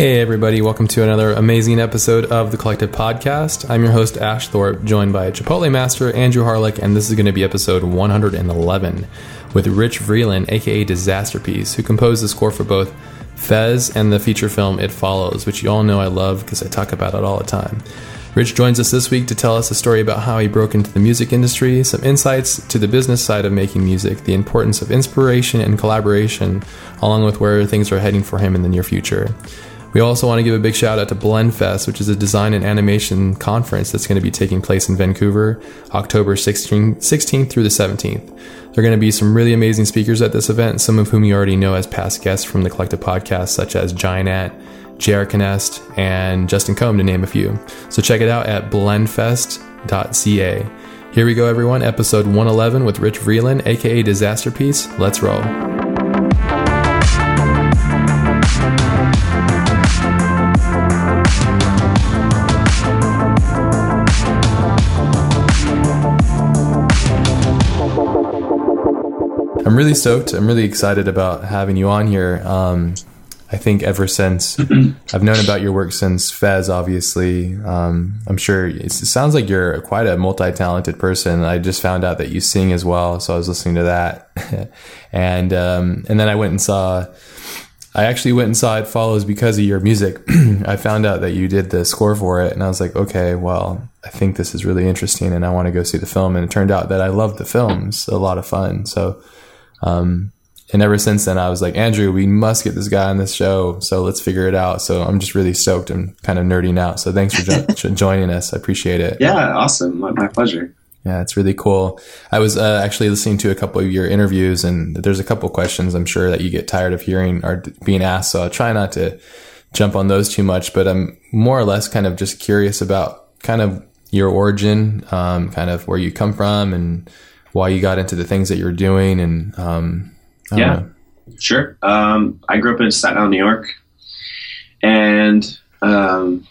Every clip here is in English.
Hey, everybody, welcome to another amazing episode of the Collective Podcast. I'm your host, Ash Thorpe, joined by Chipotle Master Andrew Harlick, and this is going to be episode 111 with Rich Vreeland, aka Disasterpeace, who composed the score for both Fez and the feature film It Follows, which you all know I love because I talk about it all the time. Rich joins us this week to tell us a story about how he broke into the music industry, some insights to the business side of making music, the importance of inspiration and collaboration, along with where things are heading for him in the near future. We also want to give a big shout out to Blendfest, which is a design and animation conference that's going to be taking place in Vancouver, October 16th, 16th through the 17th. There are going to be some really amazing speakers at this event, some of whom you already know as past guests from the Collective Podcast, such as Giant Ant. Canest, and Justin Cone, to name a few. So check it out at blendfest.ca. Here we go, everyone. Episode 111 with Rich Vreeland, aka Disasterpeace. Let's roll. I'm really stoked. I'm really excited about having you on here. Um, I think ever since I've known about your work since Fez, obviously. Um, I'm sure it sounds like you're quite a multi talented person. I just found out that you sing as well, so I was listening to that, and um, and then I went and saw. I actually went and saw It Follows because of your music. I found out that you did the score for it, and I was like, okay, well, I think this is really interesting, and I want to go see the film. And it turned out that I loved the film; it's a lot of fun. So. Um, and ever since then, I was like, Andrew, we must get this guy on this show. So let's figure it out. So I'm just really stoked and kind of nerding out. So thanks for jo- joining us. I appreciate it. Yeah, awesome. My, my pleasure. Yeah, it's really cool. I was uh, actually listening to a couple of your interviews, and there's a couple questions I'm sure that you get tired of hearing or being asked. So I'll try not to jump on those too much, but I'm more or less kind of just curious about kind of your origin, um, kind of where you come from, and why you got into the things that you're doing and um, yeah know. sure. Um, i grew up in staten island new york. And um,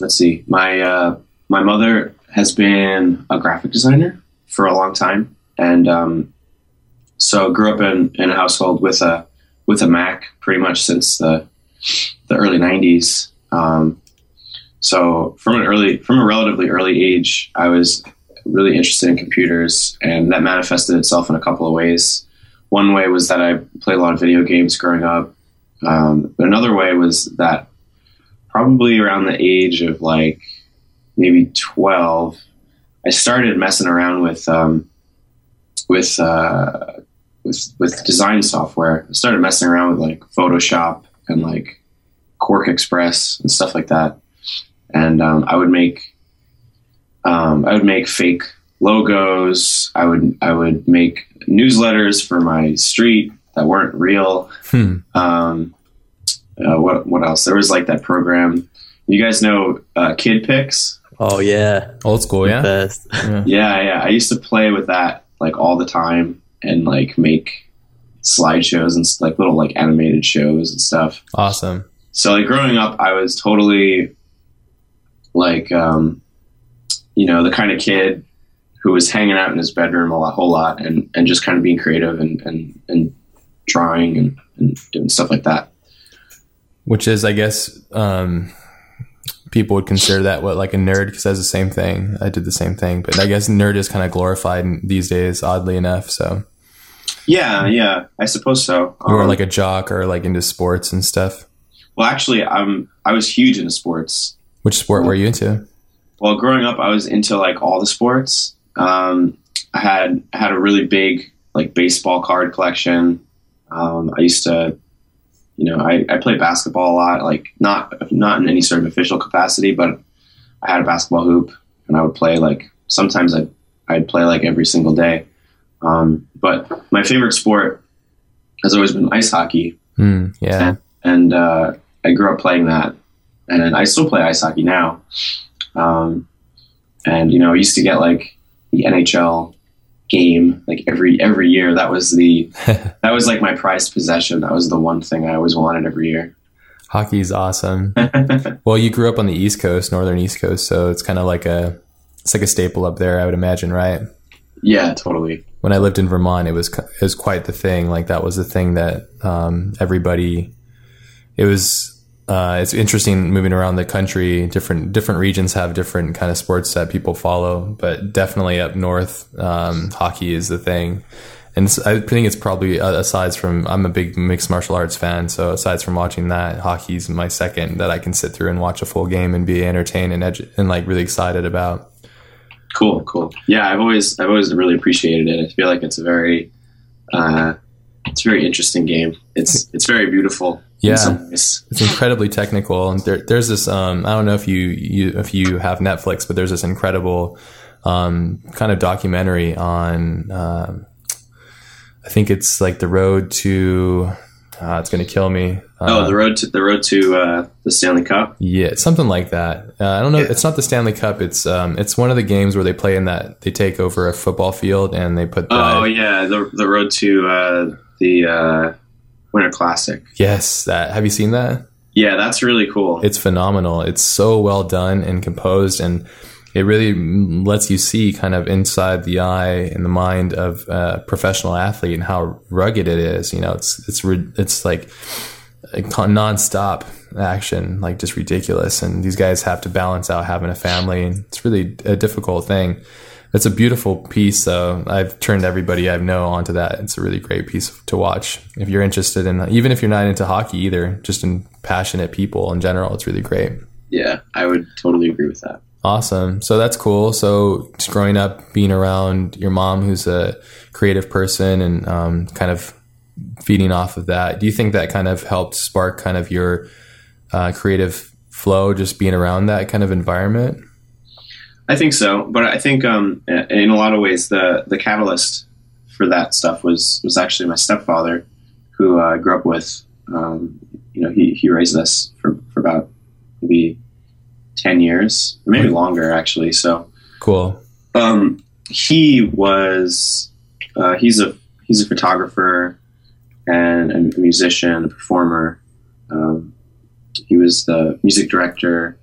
let's see my uh, my mother has been a graphic designer for a long time. And um, so grew up in, in a household with a with a mac pretty much since the the early 90s um, so from an early from a relatively early age i was really interested in computers, and that manifested itself in a couple of ways. One way was that I played a lot of video games growing up, um, another way was that probably around the age of like maybe 12, I started messing around with um, with uh, with with design software. I started messing around with like Photoshop and like QuarkXPress and stuff like that. And um, I would make um, I would make fake logos. I would I would make newsletters for my street that weren't real. Hmm. Um, uh, what what else? There was like that program. You guys know uh, Picks. Oh yeah, old school. Yeah. yeah, yeah, yeah. I used to play with that like all the time and like make slideshows and like little like animated shows and stuff. Awesome. So like growing up, I was totally like um, you know, the kind of kid who was hanging out in his bedroom a lot, whole lot and, and just kind of being creative and, and, and drawing and, and doing stuff like that. Which is, I guess, um, people would consider that what like a nerd because that's the same thing. I did the same thing, but I guess nerd is kind of glorified these days, oddly enough. So, yeah, yeah, I suppose so. Or um, like a jock or like into sports and stuff. Well, actually, I'm I was huge into sports. Which sport were you into? Well, growing up, I was into like all the sports. Um, I had had a really big like baseball card collection. Um, I used to, you know, I, I played basketball a lot, like not not in any sort of official capacity, but I had a basketball hoop, and I would play like sometimes I I'd play like every single day. Um, but my favorite sport has always been ice hockey. Mm, yeah, and, and uh, I grew up playing that, and I still play ice hockey now. Um, and you know, I used to get like the NHL game like every every year. That was the that was like my prized possession. That was the one thing I always wanted every year. Hockey is awesome. well, you grew up on the East Coast, northern East Coast, so it's kind of like a it's like a staple up there, I would imagine, right? Yeah, totally. When I lived in Vermont, it was it was quite the thing. Like that was the thing that um, everybody. It was uh, it's interesting moving around the country. Different different regions have different kind of sports that people follow, but definitely up north, um, hockey is the thing. And I think it's probably uh, aside from I'm a big mixed martial arts fan, so aside from watching that, hockey's my second that I can sit through and watch a full game and be entertained and edu- and like really excited about. Cool, cool. Yeah, I've always I've always really appreciated it. I feel like it's a very uh, it's a very interesting game. It's it's very beautiful. Yeah, it's incredibly technical. And there, there's this. Um, I don't know if you, you if you have Netflix, but there's this incredible um, kind of documentary on. Um, I think it's like the road to. Uh, it's going to kill me. Uh, oh, the road to the road to uh, the Stanley Cup. Yeah, something like that. Uh, I don't know. Yeah. It's not the Stanley Cup. It's um, it's one of the games where they play in that they take over a football field and they put. The, oh yeah, the the road to uh, the uh, Winter Classic. Yes, that. Have you seen that? Yeah, that's really cool. It's phenomenal. It's so well done and composed, and it really lets you see kind of inside the eye and the mind of a professional athlete and how rugged it is. You know, it's it's it's like nonstop action, like just ridiculous. And these guys have to balance out having a family, and it's really a difficult thing. It's a beautiful piece, though. I've turned everybody I know onto that. It's a really great piece to watch. If you're interested in, even if you're not into hockey either, just in passionate people in general, it's really great. Yeah, I would totally agree with that. Awesome. So that's cool. So just growing up, being around your mom, who's a creative person, and um, kind of feeding off of that. Do you think that kind of helped spark kind of your uh, creative flow, just being around that kind of environment? I think so, but I think um, in a lot of ways the the catalyst for that stuff was was actually my stepfather, who uh, I grew up with. Um, you know, he, he raised us for, for about maybe ten years, maybe longer actually. So cool. Um, he was uh, he's a he's a photographer and a musician, a performer. Um, he was the music director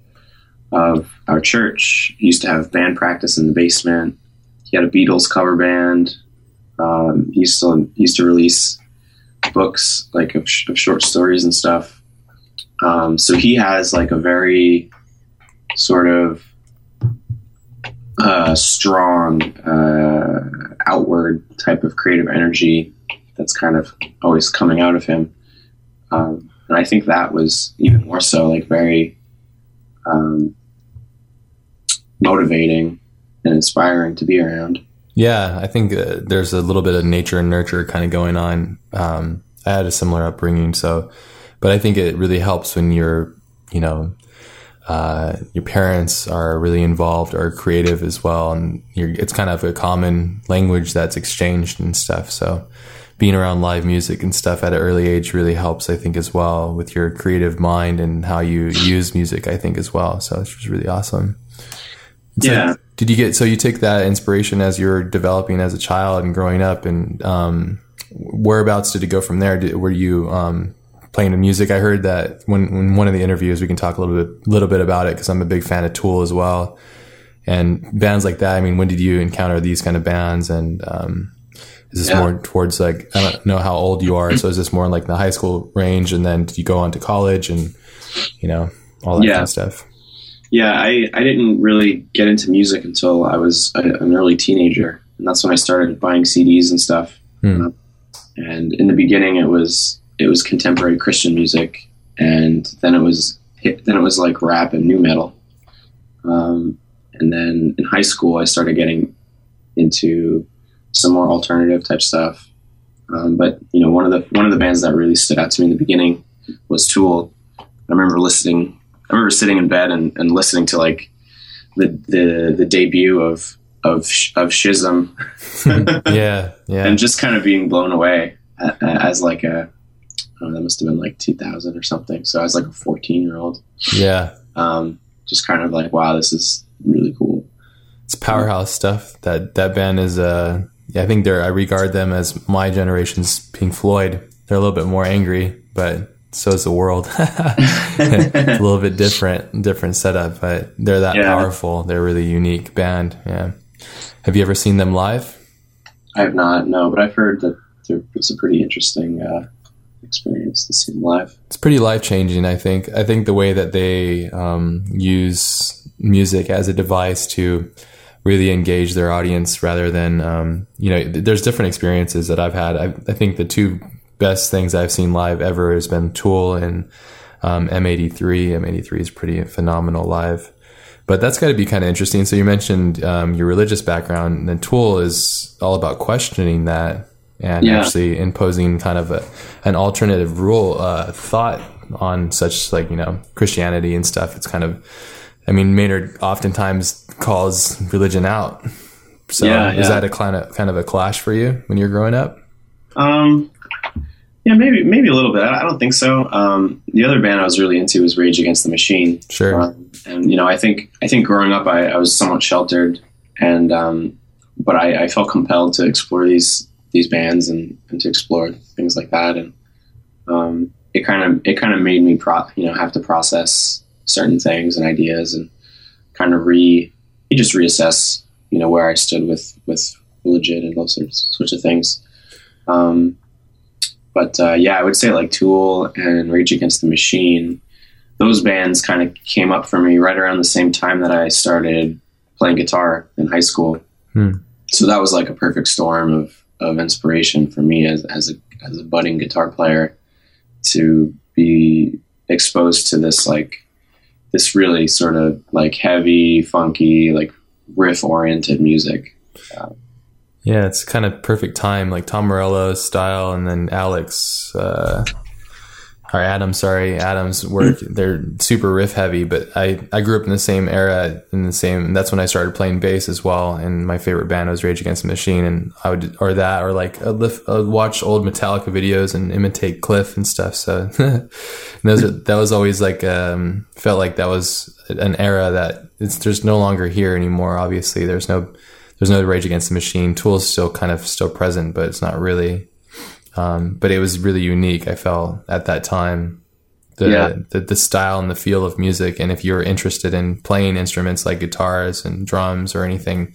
of our church. He used to have band practice in the basement. He had a Beatles cover band. Um, he used to he used to release books like of, sh- of short stories and stuff. Um, so he has like a very sort of uh, strong uh, outward type of creative energy that's kind of always coming out of him. Um, and I think that was even more so like very um, motivating and inspiring to be around. Yeah, I think uh, there's a little bit of nature and nurture kind of going on. Um, I had a similar upbringing, so, but I think it really helps when you're, you know, uh, your parents are really involved or creative as well, and it's kind of a common language that's exchanged and stuff. So, being around live music and stuff at an early age really helps, I think, as well with your creative mind and how you use music. I think as well. So it's just really awesome. So yeah. Did you get so you take that inspiration as you're developing as a child and growing up, and um, whereabouts did it go from there? Did, were you um, playing the music? I heard that when, when one of the interviews, we can talk a little bit little bit about it because I'm a big fan of Tool as well, and bands like that. I mean, when did you encounter these kind of bands? And um, is this yeah. more towards like I don't know how old you are, so is this more like the high school range, and then did you go on to college and you know all that yeah. kind of stuff? Yeah, I, I didn't really get into music until I was a, an early teenager, and that's when I started buying CDs and stuff. Mm. and in the beginning, it was it was contemporary Christian music, and then it was then it was like rap and new metal. Um, and then in high school, I started getting into some more alternative type stuff. Um, but you know, one of the one of the bands that really stood out to me in the beginning was Tool. I remember listening I remember sitting in bed and, and listening to like the the the debut of of of Schism. yeah, yeah, and just kind of being blown away as like a know, that must have been like 2000 or something. So I was like a 14 year old. Yeah. Um, just kind of like, wow, this is really cool. It's powerhouse stuff. That that band is. Uh, yeah, I think they're. I regard them as my generation's Pink Floyd. They're a little bit more angry, but so is the world. it's a little bit different, different setup, but they're that yeah. powerful. They're a really unique band. Yeah. Have you ever seen them live? I have not, no, but I've heard that it's a pretty interesting, uh, experience to see them live. It's pretty life changing. I think. I think the way that they um, use music as a device to really engage their audience rather than um, you know there's different experiences that i've had I, I, think the two best things i've seen live ever has been tool and um, m83 m83 is pretty phenomenal live but that's got to be kind of interesting so you mentioned um, your religious background and then tool is all about questioning that and yeah. actually imposing kind of a, an alternative rule uh, thought on such like you know christianity and stuff it's kind of I mean, Maynard oftentimes calls religion out. So yeah, is that a kind of kind of a clash for you when you're growing up? Um, yeah, maybe maybe a little bit. I don't think so. Um, the other band I was really into was Rage Against the Machine. Sure. Um, and you know, I think I think growing up, I, I was somewhat sheltered, and um, but I, I, felt compelled to explore these these bands and, and to explore things like that, and um, it kind of it kind of made me pro you know have to process certain things and ideas and kind of re you just reassess you know where I stood with with religion and those sorts, sorts of things. Um, but uh, yeah, I would say like Tool and Rage Against the Machine. Those bands kind of came up for me right around the same time that I started playing guitar in high school. Hmm. So that was like a perfect storm of, of inspiration for me as, as a as a budding guitar player to be exposed to this like this really sort of like heavy, funky, like riff oriented music. Uh, yeah, it's kind of perfect time, like Tom Morello style, and then Alex. Uh, or Adam, sorry, Adam's work. Mm-hmm. They're super riff heavy, but I, I grew up in the same era in the same, that's when I started playing bass as well. And my favorite band was Rage Against the Machine. And I would, or that, or like I'd, lift, I'd watch old Metallica videos and imitate Cliff and stuff. So those are, that was always like, um, felt like that was an era that it's, there's no longer here anymore. Obviously there's no, there's no Rage Against the Machine. Tools still kind of still present, but it's not really um, but it was really unique. I felt at that time the, yeah. the, the style and the feel of music. And if you're interested in playing instruments like guitars and drums or anything,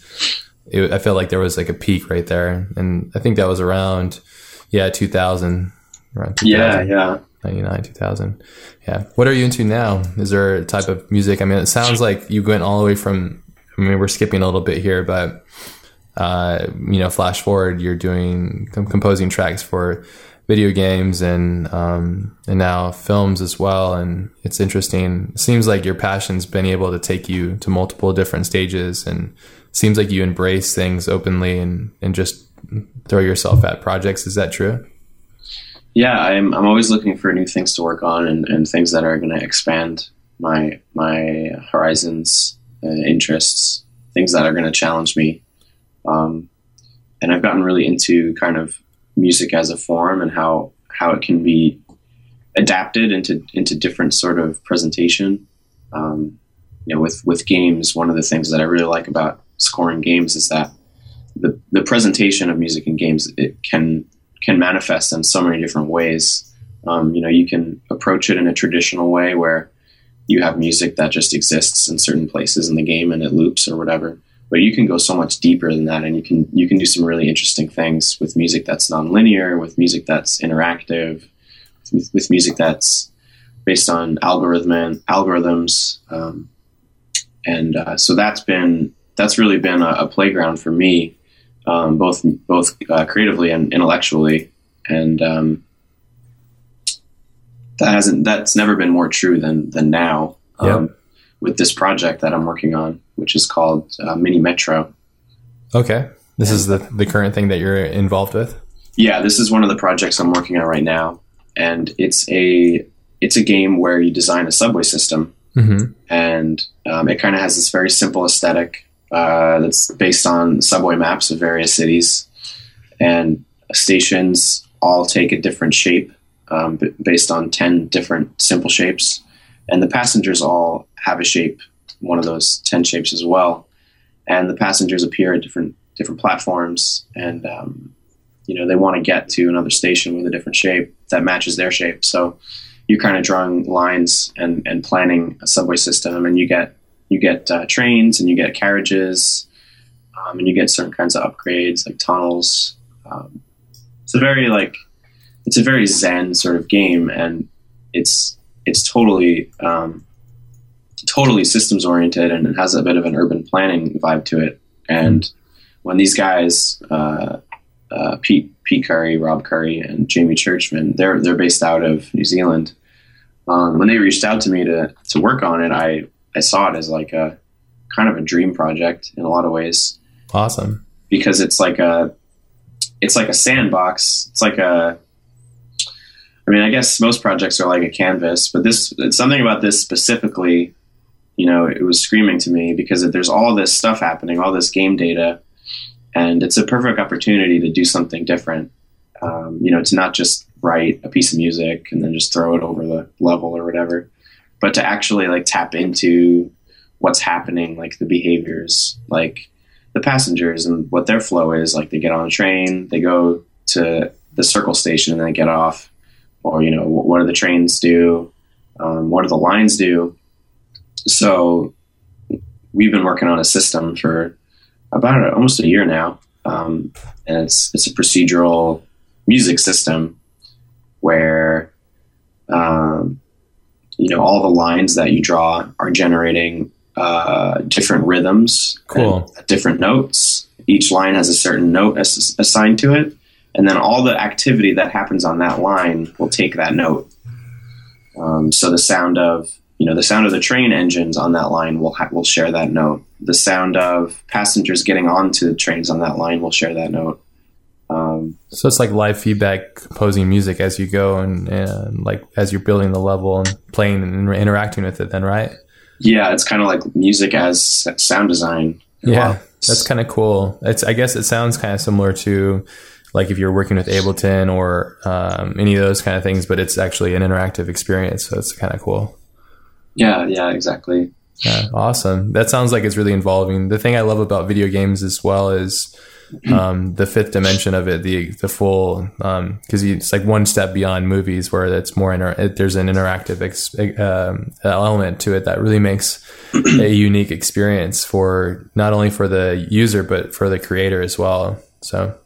it, I felt like there was like a peak right there. And I think that was around yeah 2000 around 2000, yeah yeah 99 2000 yeah what are you into now is there a type of music i mean it sounds like you went all the way from i mean we're skipping a little bit here but uh, you know, flash forward, you're doing composing tracks for video games and um, and now films as well. And it's interesting. It seems like your passion's been able to take you to multiple different stages, and seems like you embrace things openly and and just throw yourself at projects. Is that true? Yeah, I'm I'm always looking for new things to work on and, and things that are going to expand my my horizons, uh, interests, things that are going to challenge me um, and I've gotten really into kind of music as a form and how how it can be adapted into into different sort of presentation. Um, you know, with with games, one of the things that I really like about scoring games is that the the presentation of music in games it can can manifest in so many different ways. Um, you know, you can approach it in a traditional way where you have music that just exists in certain places in the game and it loops or whatever but you can go so much deeper than that and you can you can do some really interesting things with music that's nonlinear with music that's interactive with, with music that's based on algorithm algorithms um, and uh, so that's been that's really been a, a playground for me um, both both uh, creatively and intellectually and um, that hasn't that's never been more true than than now um, with this project that I'm working on, which is called uh, Mini Metro. Okay, this is the the current thing that you're involved with. Yeah, this is one of the projects I'm working on right now, and it's a it's a game where you design a subway system, mm-hmm. and um, it kind of has this very simple aesthetic uh, that's based on subway maps of various cities, and stations all take a different shape um, based on ten different simple shapes, and the passengers all have a shape, one of those ten shapes as well, and the passengers appear at different different platforms, and um, you know they want to get to another station with a different shape that matches their shape. So you're kind of drawing lines and and planning a subway system, and you get you get uh, trains and you get carriages, um, and you get certain kinds of upgrades like tunnels. Um, it's a very like it's a very zen sort of game, and it's it's totally um, totally systems oriented, and it has a bit of an urban planning vibe to it. And when these guys, uh, uh, Pete Pete Curry, Rob Curry, and Jamie Churchman, they're they're based out of New Zealand. Um, when they reached out to me to to work on it, I I saw it as like a kind of a dream project in a lot of ways. Awesome. Because it's like a it's like a sandbox. It's like a I mean, I guess most projects are like a canvas, but this something about this specifically, you know, it was screaming to me because there's all this stuff happening, all this game data, and it's a perfect opportunity to do something different. Um, you know, to not just write a piece of music and then just throw it over the level or whatever, but to actually like tap into what's happening, like the behaviors, like the passengers and what their flow is. Like they get on a train, they go to the circle station and then get off, or you know, what do the trains do? Um, what do the lines do? So we've been working on a system for about a, almost a year now, um, and it's it's a procedural music system where um, you know all the lines that you draw are generating uh, different rhythms, cool, different notes. Each line has a certain note as- assigned to it, and then all the activity that happens on that line will take that note. Um, so the sound of you know the sound of the train engines on that line will ha- will share that note. The sound of passengers getting onto the trains on that line will share that note. Um, so it's like live feedback, composing music as you go, and, and like as you're building the level and playing and interacting with it. Then, right? Yeah, it's kind of like music as sound design. Yeah, wow. that's kind of cool. It's I guess it sounds kind of similar to like if you're working with Ableton or um, any of those kind of things, but it's actually an interactive experience. So it's kind of cool. Yeah, yeah, exactly. Yeah, awesome. That sounds like it's really involving. The thing I love about video games as well is um, the fifth dimension of it, the the full because um, it's like one step beyond movies where it's more inter- there's an interactive ex- um, element to it that really makes a unique experience for not only for the user but for the creator as well. So,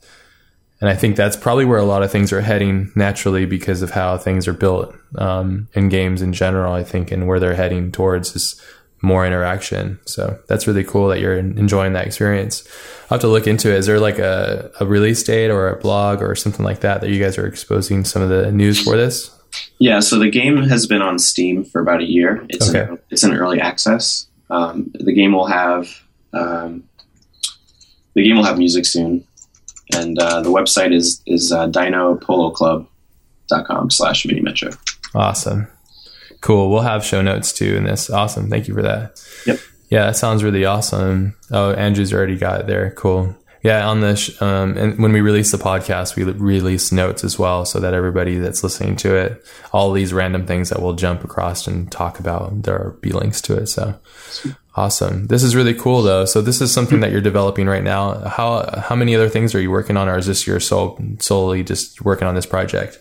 and I think that's probably where a lot of things are heading naturally because of how things are built um, in games in general. I think and where they're heading towards is more interaction. So that's really cool that you're enjoying that experience. I'll have to look into it. Is there like a, a release date or a blog or something like that that you guys are exposing some of the news for this? Yeah, so the game has been on Steam for about a year. It's okay. in, it's in early access. Um, the game will have um, the game will have music soon, and uh, the website is is uh, dinopoloclub.com slash mini metro. Awesome. Cool. We'll have show notes too in this. Awesome. Thank you for that. Yep. Yeah, that sounds really awesome. Oh, Andrew's already got it there. Cool. Yeah, on this, um, and when we release the podcast, we release notes as well, so that everybody that's listening to it, all these random things that we'll jump across and talk about, there are be links to it. So awesome. This is really cool, though. So this is something that you're developing right now. How how many other things are you working on, or is this your sole solely just working on this project?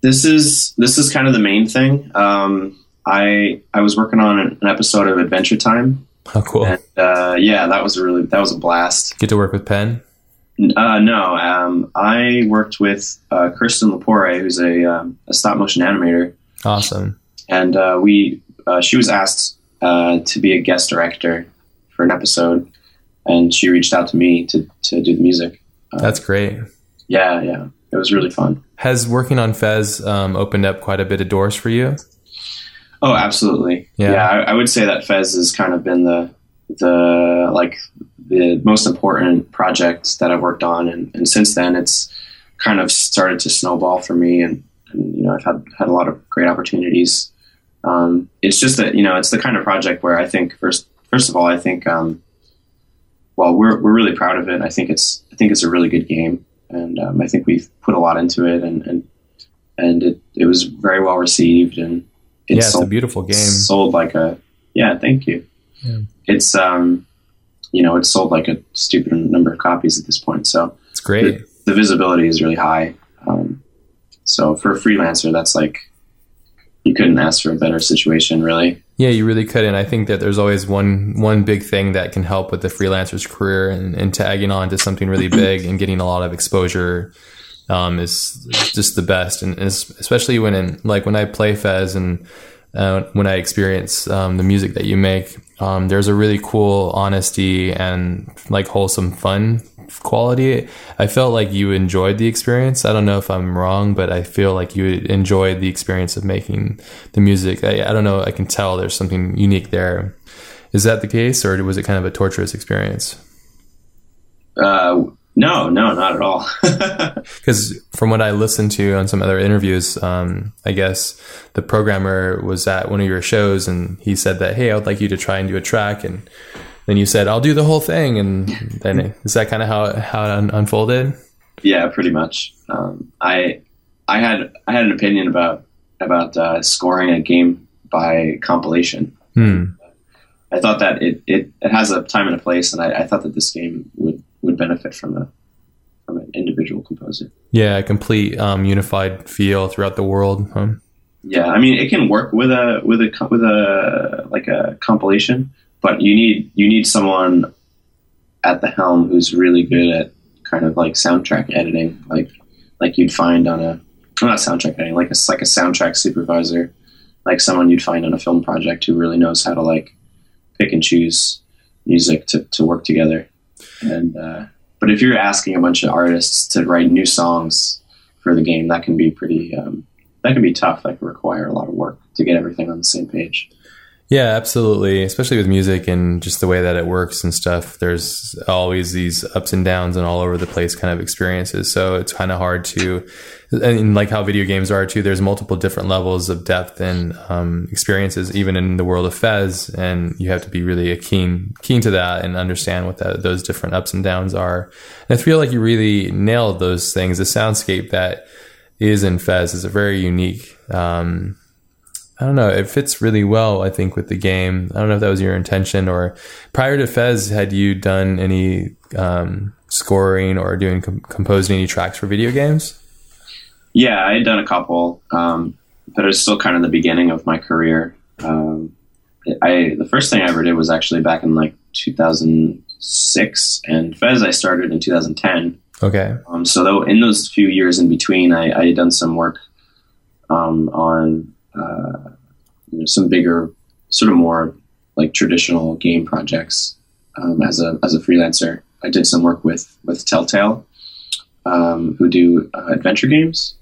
this is this is kind of the main thing. Um, I I was working on an, episode of Adventure Time. Oh, cool! And, uh, yeah, that was a really that was a blast. Get to work with Penn. Uh, no, um, I worked with uh, Kirsten Lepore, who's a, um, a stop motion animator. Awesome. And uh, we uh, she was asked uh, to be a guest director for an episode, and she reached out to me to to do the music. That's great. Yeah, yeah it was really fun. Has working on Fez um, opened up quite a bit of doors for you? Oh, absolutely. Yeah, yeah I, I, would say that Fez has kind of been the the like the most important project that I've worked on, and, and since then it's kind of started to snowball for me, and, and you know I've had had a lot of great opportunities. Um, it's just that you know it's the kind of project where I think first first of all I think um, well we're we're really proud of it. I think it's I think it's a really good game and um, I think we've put a lot into it, and and and it, it was very well received, and it yeah, sold, it's a beautiful game. Sold like a yeah, thank you. Yeah. It's um, you know, it's sold like a stupid number of copies at this point, so it's great. The, the visibility is really high. Um, so for a freelancer, that's like you couldn't ask for a better situation, really. Yeah, you really couldn't. I think that there's always one one big thing that can help with the freelancer's career and, and tagging on to something really big and getting a lot of exposure um, is just the best, and especially when in like when I play Fez and uh, when I experience um, the music that you make, um, there's a really cool honesty and like wholesome fun quality. I felt like you enjoyed the experience. I don't know if I'm wrong, but I feel like you enjoyed the experience of making the music. I, I don't know. I can tell there's something unique there. Is that the case, or was it kind of a torturous experience? Uh, no, no, not at all. Because from what I listened to on some other interviews, um, I guess the programmer was at one of your shows and he said that, hey, I would like you to try and do a track. And then you said, I'll do the whole thing. And then is that kind of how, how it un- unfolded? Yeah, pretty much. Um, I, I had, I had an opinion about, about uh, scoring a game by compilation. Hmm. I thought that it, it, it has a time and a place, and I, I thought that this game would would benefit from a from an individual composer. Yeah, a complete um, unified feel throughout the world. Huh? Yeah, I mean, it can work with a with a with a like a compilation, but you need you need someone at the helm who's really good at kind of like soundtrack editing, like like you'd find on a not soundtrack editing, like a like a soundtrack supervisor, like someone you'd find on a film project who really knows how to like pick and choose music to, to work together. And uh, but if you're asking a bunch of artists to write new songs for the game, that can be pretty um, that can be tough. That can require a lot of work to get everything on the same page. Yeah, absolutely. Especially with music and just the way that it works and stuff. There's always these ups and downs and all over the place kind of experiences. So it's kind of hard to, and like how video games are too, there's multiple different levels of depth and um, experiences, even in the world of Fez. And you have to be really keen, keen to that and understand what that, those different ups and downs are. And I feel like you really nailed those things. The soundscape that is in Fez is a very unique, um, I don't know. It fits really well, I think, with the game. I don't know if that was your intention or prior to Fez, had you done any um, scoring or doing com- composing any tracks for video games? Yeah, I had done a couple, um, but it was still kind of the beginning of my career. Um, I the first thing I ever did was actually back in like 2006, and Fez I started in 2010. Okay. Um, so though in those few years in between, I, I had done some work um, on uh, you know, some bigger, sort of more like traditional game projects um, as a as a freelancer. I did some work with with Telltale, um, who do uh, adventure games.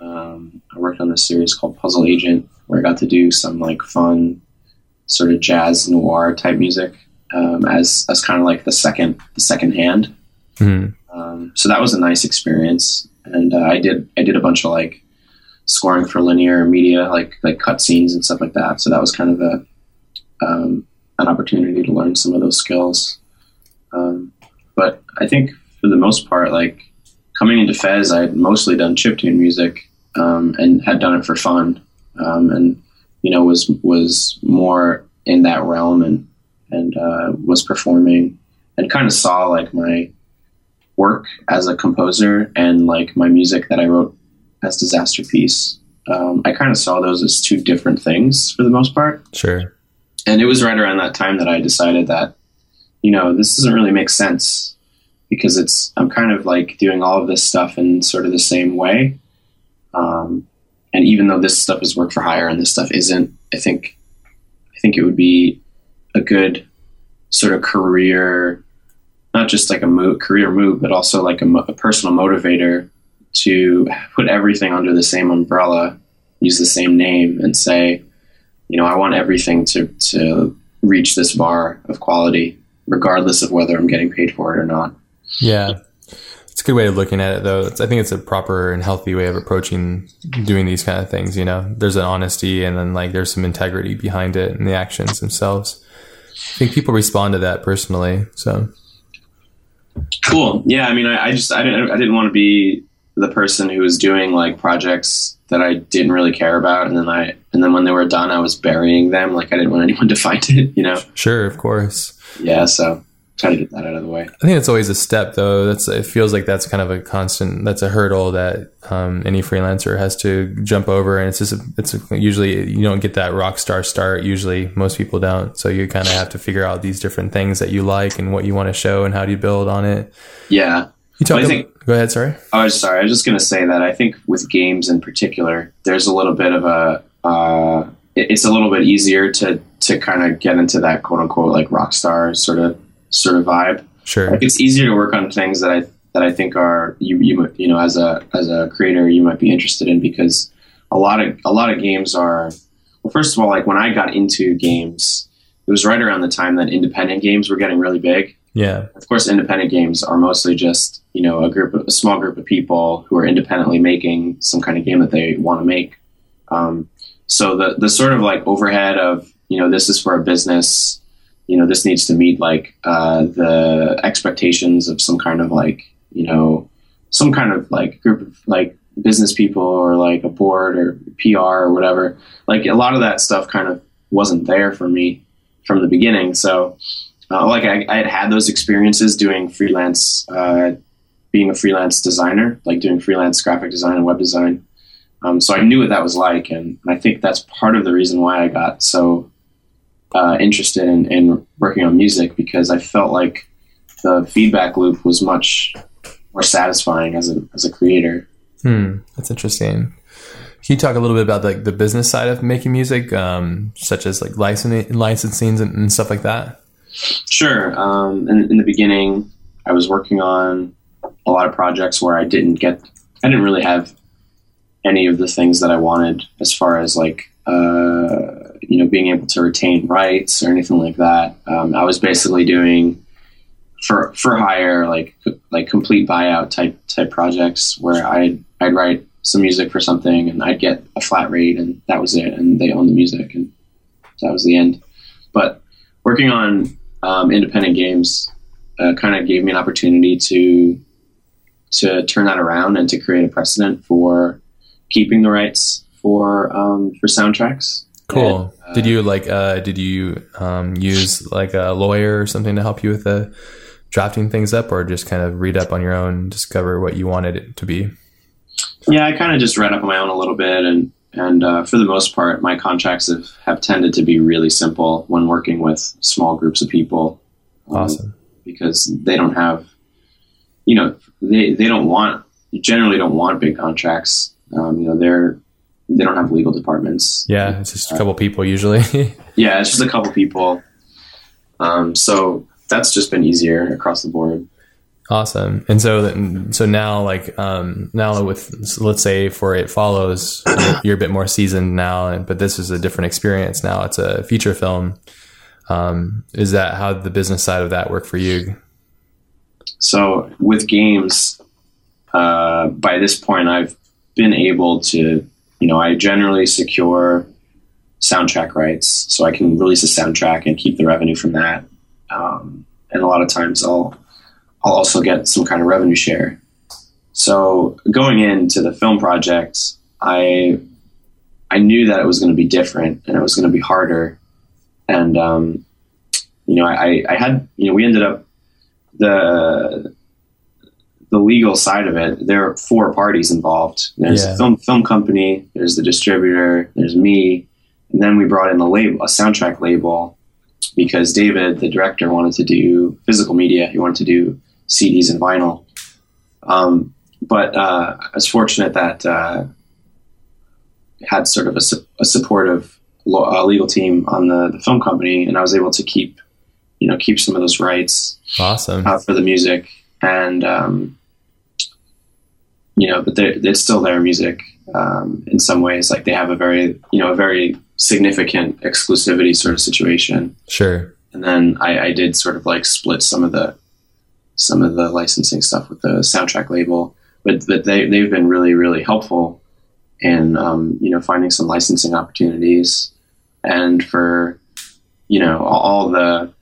Um, I worked on this series called Puzzle Agent, where I got to do some like fun, sort of jazz noir type music um, as as kind of like the second the second hand. Mm-hmm. so that was a nice experience, and uh, I did I did a bunch of like scoring for linear media, like like cutscenes and stuff like that. So that was kind of a um, an opportunity to learn some of those skills. Um, but I think for the most part, like coming into Fez, I had mostly done chiptune music um, and had done it for fun, um, and you know was was more in that realm and and uh, was performing and kind of saw like my work as a composer and like my music that I wrote as Disasterpeace. Um, I kind of saw those as two different things for the most part. Sure. And it was right around that time that I decided that, you know, this doesn't really make sense because it's I'm kind of like doing all of this stuff in sort of the same way. Um, and even though this stuff is work for hire and this stuff isn't, I think I think it would be a good sort of career, not just like a mo- career move, but also like a, mo- a personal motivator to put everything under the same umbrella, use the same name, and say, you know, I want everything to, to reach this bar of quality, regardless of whether I'm getting paid for it or not. Yeah. It's a good way of looking at it, though. It's, I think it's a proper and healthy way of approaching doing these kind of things. You know, there's an honesty and then like there's some integrity behind it and the actions themselves. I think people respond to that personally. So cool. Yeah. I mean, I, I just, I didn't, I didn't want to be the person who was doing like projects that I didn't really care about, and then I and then when they were done, I was burying them. Like I didn't want anyone to find it, you know. Sure, of course. Yeah, so try to get that out of the way. I think it's always a step, though. That's it feels like that's kind of a constant. That's a hurdle that um, any freelancer has to jump over, and it's just a, it's a, usually you don't get that rock star start. Usually, most people don't. So you kind of have to figure out these different things that you like and what you want to show and how do you build on it. Yeah, You talk I think- about- go ahead. Sorry. I was sorry. I was just going to say that I think with games in particular, there's a little bit of a. Uh, it's a little bit easier to to kind of get into that quote unquote like rock star sort of sort of vibe. Sure. Like it's easier to work on things that I that I think are you you you know as a as a creator you might be interested in because a lot of a lot of games are well first of all like when I got into games it was right around the time that independent games were getting really big Yeah. of course, independent games are mostly just you know a group, of, a small group of people who are independently making some kind of game that they want to make. Um, so the the sort of like overhead of you know this is for a business, you know this needs to meet like uh, the expectations of some kind of like you know some kind of like group of like business people or like a board or PR or whatever. Like a lot of that stuff kind of wasn't there for me from the beginning. So uh, like I, I had had those experiences doing freelance, uh, being a freelance designer, like doing freelance graphic design and web design. Um, so I knew what that was like, and I think that's part of the reason why I got so uh, interested in, in working on music because I felt like the feedback loop was much more satisfying as a as a creator. Hmm. That's interesting. Can you talk a little bit about like the business side of making music, um, such as like licensing, licensing and, and stuff like that? Sure. Um, in, in the beginning, I was working on a lot of projects where I didn't get, I didn't really have any of the things that I wanted as far as like, uh, you know, being able to retain rights or anything like that. Um, I was basically doing for for hire, like like complete buyout type type projects where I'd I'd write some music for something and I'd get a flat rate and that was it, and they own the music and that was the end. But working on um, independent games uh, kind of gave me an opportunity to to turn that around and to create a precedent for keeping the rights for um, for soundtracks. Cool. And, uh, did you like? Uh, did you um, use like a lawyer or something to help you with the drafting things up, or just kind of read up on your own, discover what you wanted it to be? Yeah, I kind of just read up on my own a little bit, and and uh, for the most part, my contracts have, have tended to be really simple when working with small groups of people. um, Awesome. because they don't have, you know, they they don't want generally don't want big contracts. Um, you know, they're they don't have legal departments. Yeah, it's just a couple people usually. Yeah, it's just a couple people. Um, so that's just been easier across the board. Awesome. And so, so now, like, um, now with let's say for it follows, you're, a bit more seasoned now, but this is a different experience. Now it's a feature film. Um, is that how the business side of that work for you? So with games, uh, by this point, I've been able to, you know, I generally secure soundtrack rights, so I can release a soundtrack and keep the revenue from that. Um, and a lot of times, I'll I'll also get some kind of revenue share. So going into the film project, I I knew that it was going to be different and it was going to be harder. And um, you know, I, I had you know we ended up the the legal side of it, there are four parties involved. There's Yeah. the film film company, there's the distributor, there's me, and then we brought in the label, a soundtrack label, because David, the director, wanted to do physical media. He wanted to do CDs and vinyl. Um, but uh, I was fortunate that uh, had sort of a, su- a supportive lo- uh, legal team on the, the film company, and I was able to keep, you know, keep some of those rights Awesome. uh, for the music, and um, you know, but they're- it's still their music um, in some ways. Like they have a very, you know, a very significant exclusivity sort of situation. Sure. And then I, I did sort of like split some of the some of the licensing stuff with the soundtrack label, but but they they've been really really helpful in um, you know finding some licensing opportunities and for you know all, the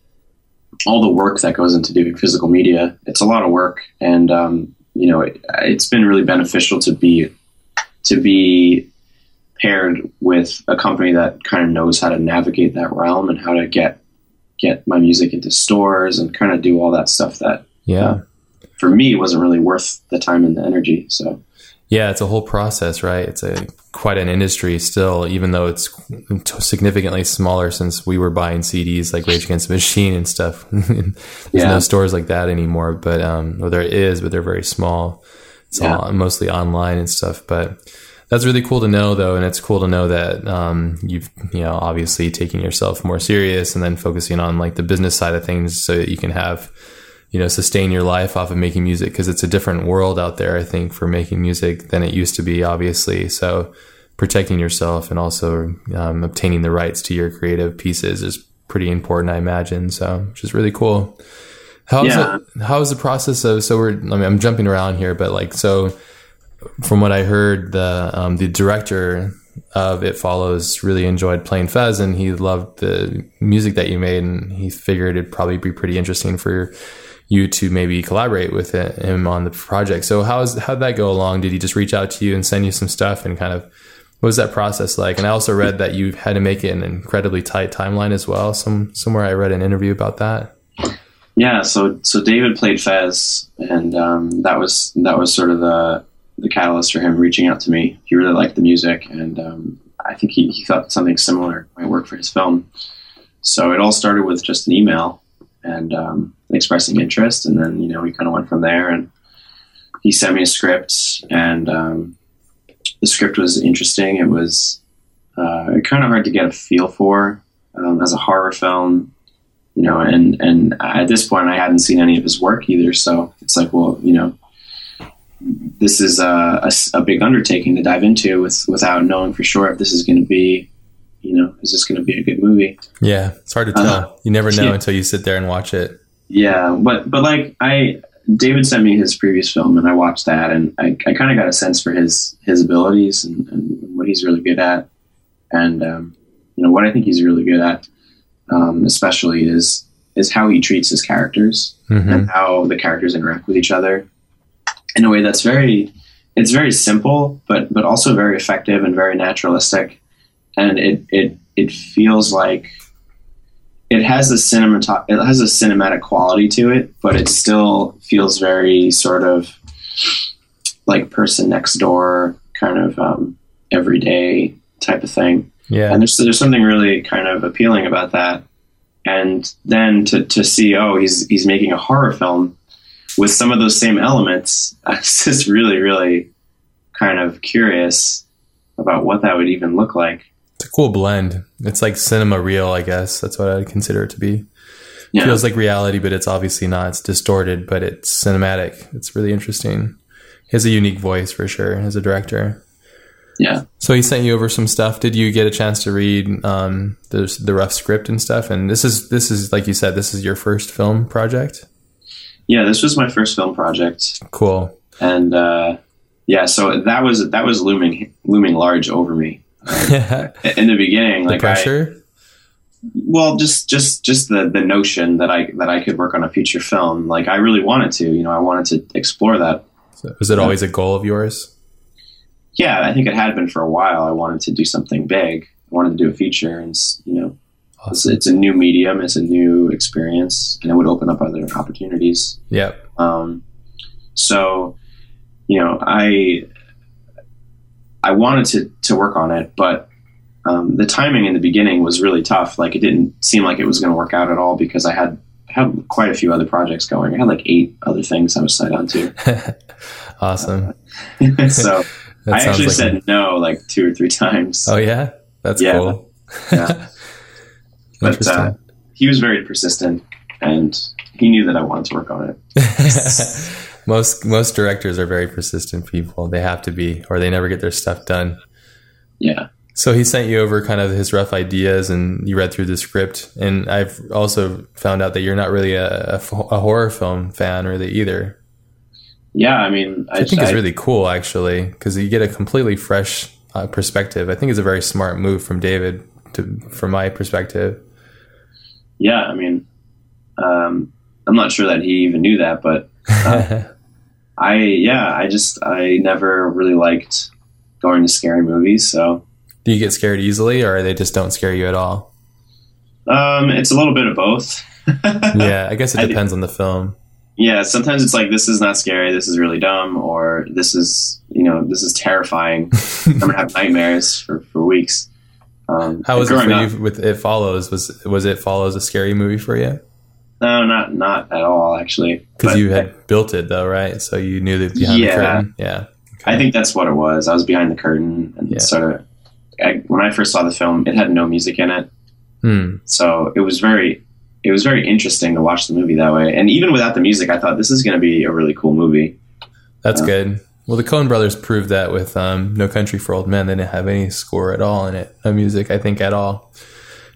all the work that goes into doing physical media. It's a lot of work, and um, you know it, it's been really beneficial to be to be paired with a company that kind of knows how to navigate that realm and how to get get my music into stores and kind of do all that stuff that Yeah. for me it wasn't really worth the time and the energy. So Yeah, it's a whole process, right? It's a quite an industry still, even though it's significantly smaller since we were buying CDs like Rage Against the Machine and stuff. There's yeah. no stores like that anymore, but um, well, there is, but they're very small. It's yeah. all mostly online and stuff, but that's really cool to know though and it's cool to know that um, you've you know obviously taking yourself more serious and then focusing on like the business side of things so that you can have you know sustain your life off of making music because it's a different world out there i think for making music than it used to be obviously so protecting yourself and also um, obtaining the rights to your creative pieces is pretty important i imagine so which is really cool how's yeah. it how's the process of so we're i mean i'm jumping around here but like so from what i heard the um, the director of It Follows really enjoyed playing Fez and he loved the music that you made and he figured it'd probably be pretty interesting for you to maybe collaborate with him on the project. So how's how'd that go along? Did he just reach out to you and send you some stuff and kind of what was that process like? And I also read that you had to make it an incredibly tight timeline as well. Some somewhere I read an interview about that. Yeah, so so David played Fez, and um, that was that was sort of the the catalyst for him reaching out to me. He really liked the music, and um, I think he, he thought something similar might work for his film. So it all started with just an email, and um, expressing interest, and then you know we kind of went from there. And he sent me a script, and um, the script was interesting. It was uh, kind of hard to get a feel for um, as a horror film, you know. And and at this point, I hadn't seen any of his work either, so it's like, well, you know, this is a, a, a big undertaking to dive into with without knowing for sure if this is going to be you know, is this going to be a good movie? Yeah, it's hard to tell. Uh, you never know yeah. until you sit there and watch it. Yeah, but but like I David sent me his previous film and I watched that and I, I kind of got a sense for his his abilities and, and what he's really good at and um, you know what I think he's really good at um, especially is is how he treats his characters mm-hmm. and how the characters interact with each other in a way that's very it's very simple but but also very effective and very naturalistic and it it it feels like it has a cinemat it has a cinematic quality to it, but it still feels very sort of like person next door kind of um, everyday type of thing. Yeah, and there's there's something really kind of appealing about that. And then to to see oh he's he's making a horror film with some of those same elements, I was just really really kind of curious about what that would even look like. It's a cool blend. It's like cinema real, I guess. That's what I'd consider it to be. Yeah. Feels like reality, but it's obviously not. It's distorted, but it's cinematic. It's really interesting. He has a unique voice for sure as a director. Yeah. So he sent you over some stuff. Did you get a chance to read um, the the rough script and stuff? And this is this is like you said, this is your first film project. Yeah, this was my first film project. Cool. And uh, yeah, so that was that was looming looming large over me in the beginning, like the pressure. I, well, just just just the the notion that I that I could work on a feature film, like I really wanted to. You know, I wanted to explore that. So was it always a goal of yours? Yeah, I think it had been for a while. I wanted to do something big. I wanted to do a feature, and you know, awesome. it's, it's, a new medium, it's a new experience, and it would open up other opportunities. Yep. Um, so, you know, I I wanted to to work on it, but um, the timing in the beginning was really tough. Like it didn't seem like it was going to work out at all because I had had quite a few other projects going. I had like eight other things I was signed on to. awesome. Uh, so I actually like said a... no like two or three times. Oh yeah, that's yeah. cool. yeah. But uh, he was very persistent, and he knew that I wanted to work on it most most directors are very persistent people. They have to be, or they never get their stuff done. Yeah. So he sent you over kind of his rough ideas, and you read through the script. And I've also found out that you're not really a, a, a horror film fan, really either. Yeah, I mean, I, I think I, it's really cool actually because you get a completely fresh uh, perspective. I think it's a very smart move from David, to, from my perspective. Yeah, I mean, um, I'm not sure that he even knew that, but uh, I yeah, I just I never really liked going to scary movies. So, do you get scared easily, or they just don't scare you at all? Um, it's a little bit of both. yeah, I guess it depends on the film. Yeah, sometimes it's like this is not scary, this is really dumb, or this is you know this is terrifying. I'm gonna have nightmares for, for weeks. Um, How was it for up, you with It Follows? Was was It Follows a scary movie for you? No, not not at all actually. Because you had I, built it though, right? So you knew that behind yeah, the curtain. Yeah, okay. I think that's what it was. I was behind the curtain and yeah. sort of. I, when I first saw the film, it had no music in it, hmm. so it was very it was very interesting to watch the movie that way. And even without the music, I thought this is going to be a really cool movie. That's uh, good. Well, the Coen brothers proved that with um, No Country for Old Men. They didn't have any score at all in it, no music, I think, at all.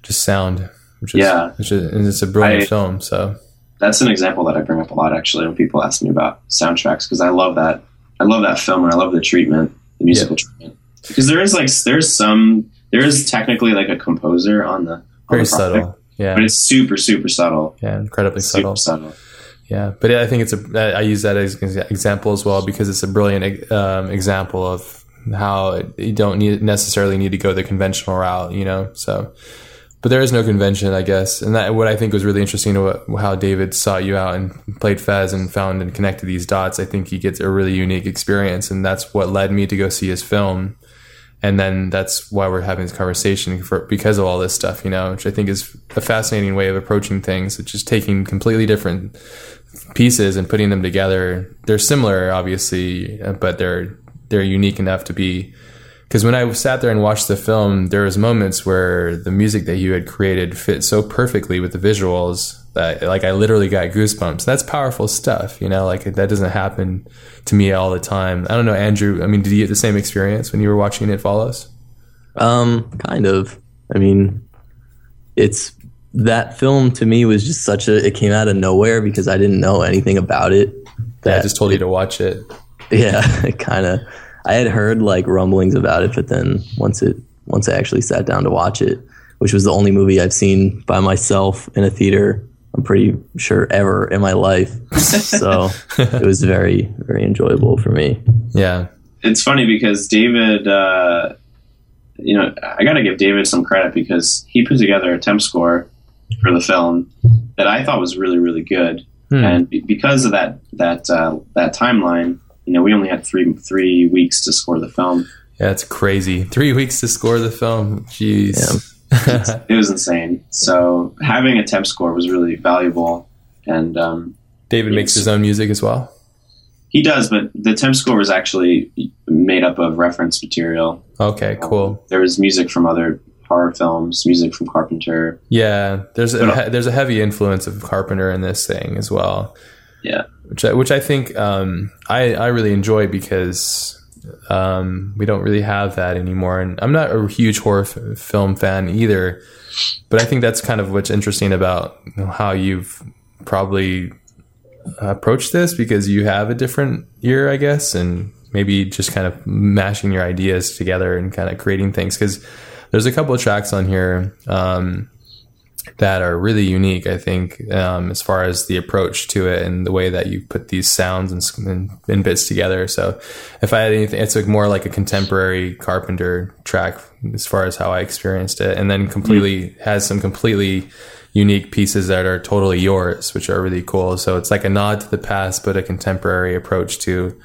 Just sound, which is, yeah. which is, and it's a brilliant I, film. So that's an example that I bring up a lot, actually, when people ask me about soundtracks, because I love that. I love that film and I love the treatment, the musical yeah. treatment. Because there is like, there's some, there is technically like a composer on the, on very the subtle yeah. But it's super, super subtle. Yeah, incredibly subtle. subtle. Yeah, but I think it's a. I use that as an example as well because it's a brilliant um, example of how you don't need necessarily need to go the conventional route, you know. So, but there is no convention, I guess, and that what I think was really interesting to how David sought you out and played Fez and found and connected these dots. I think he gets a really unique experience, and that's what led me to go see his film and then that's why we're having this conversation for, because of all this stuff, you know, which I think is a fascinating way of approaching things. It's just taking completely different pieces and putting them together. They're similar, obviously, but they're they're unique enough to be. Because when I sat there and watched the film, there was moments where the music that you had created fit so perfectly with the visuals that like I literally got goosebumps. That's powerful stuff, you know, like that doesn't happen to me all the time. I don't know, Andrew, I mean, did you get the same experience when you were watching It Follows? Um, kind of. I mean, it's that film to me was just such a it came out of nowhere because I didn't know anything about it. That yeah, I just told you to watch it. Yeah, it kind of I had heard like rumblings about it, but then once it once I actually sat down to watch it, which was the only movie I've seen by myself in a theater I'm pretty sure ever in my life. so it was very, very enjoyable for me. Yeah. It's funny because David, uh, you know, I got to give David some credit because he put together a temp score for the film that I thought was really, really good. Hmm. And because of that, that, uh, that timeline, you know, we only had three, three weeks to score the film. Yeah, it's crazy. Three weeks to score the film. Jeez. Yeah it was insane. So having a temp score was really valuable. And um, David makes his own music as well. He does, but the temp score was actually made up of reference material. Okay, um, cool. Um, there was music from other horror films, music from Carpenter. Yeah, there's a there's a heavy influence of Carpenter in this thing as well. Yeah, which I, which I think um, I I really enjoy because um, we don't really have that anymore. And I'm not a huge horror f- film fan either, but I think that's kind of what's interesting about you know, how you've probably approached this because you have a different ear, I guess, and maybe just kind of mashing your ideas together and kind of creating things. Because there's a couple of tracks on here. Um, that are really unique, I think, um, as far as the approach to it and the way that you put these sounds and, and, and, bits together. So, if I had anything, it's like more like a contemporary Carpenter track as far as how I experienced it, and then completely mm. has some completely unique pieces that are totally yours, which are really cool. So it's like a nod to the past, but a contemporary approach to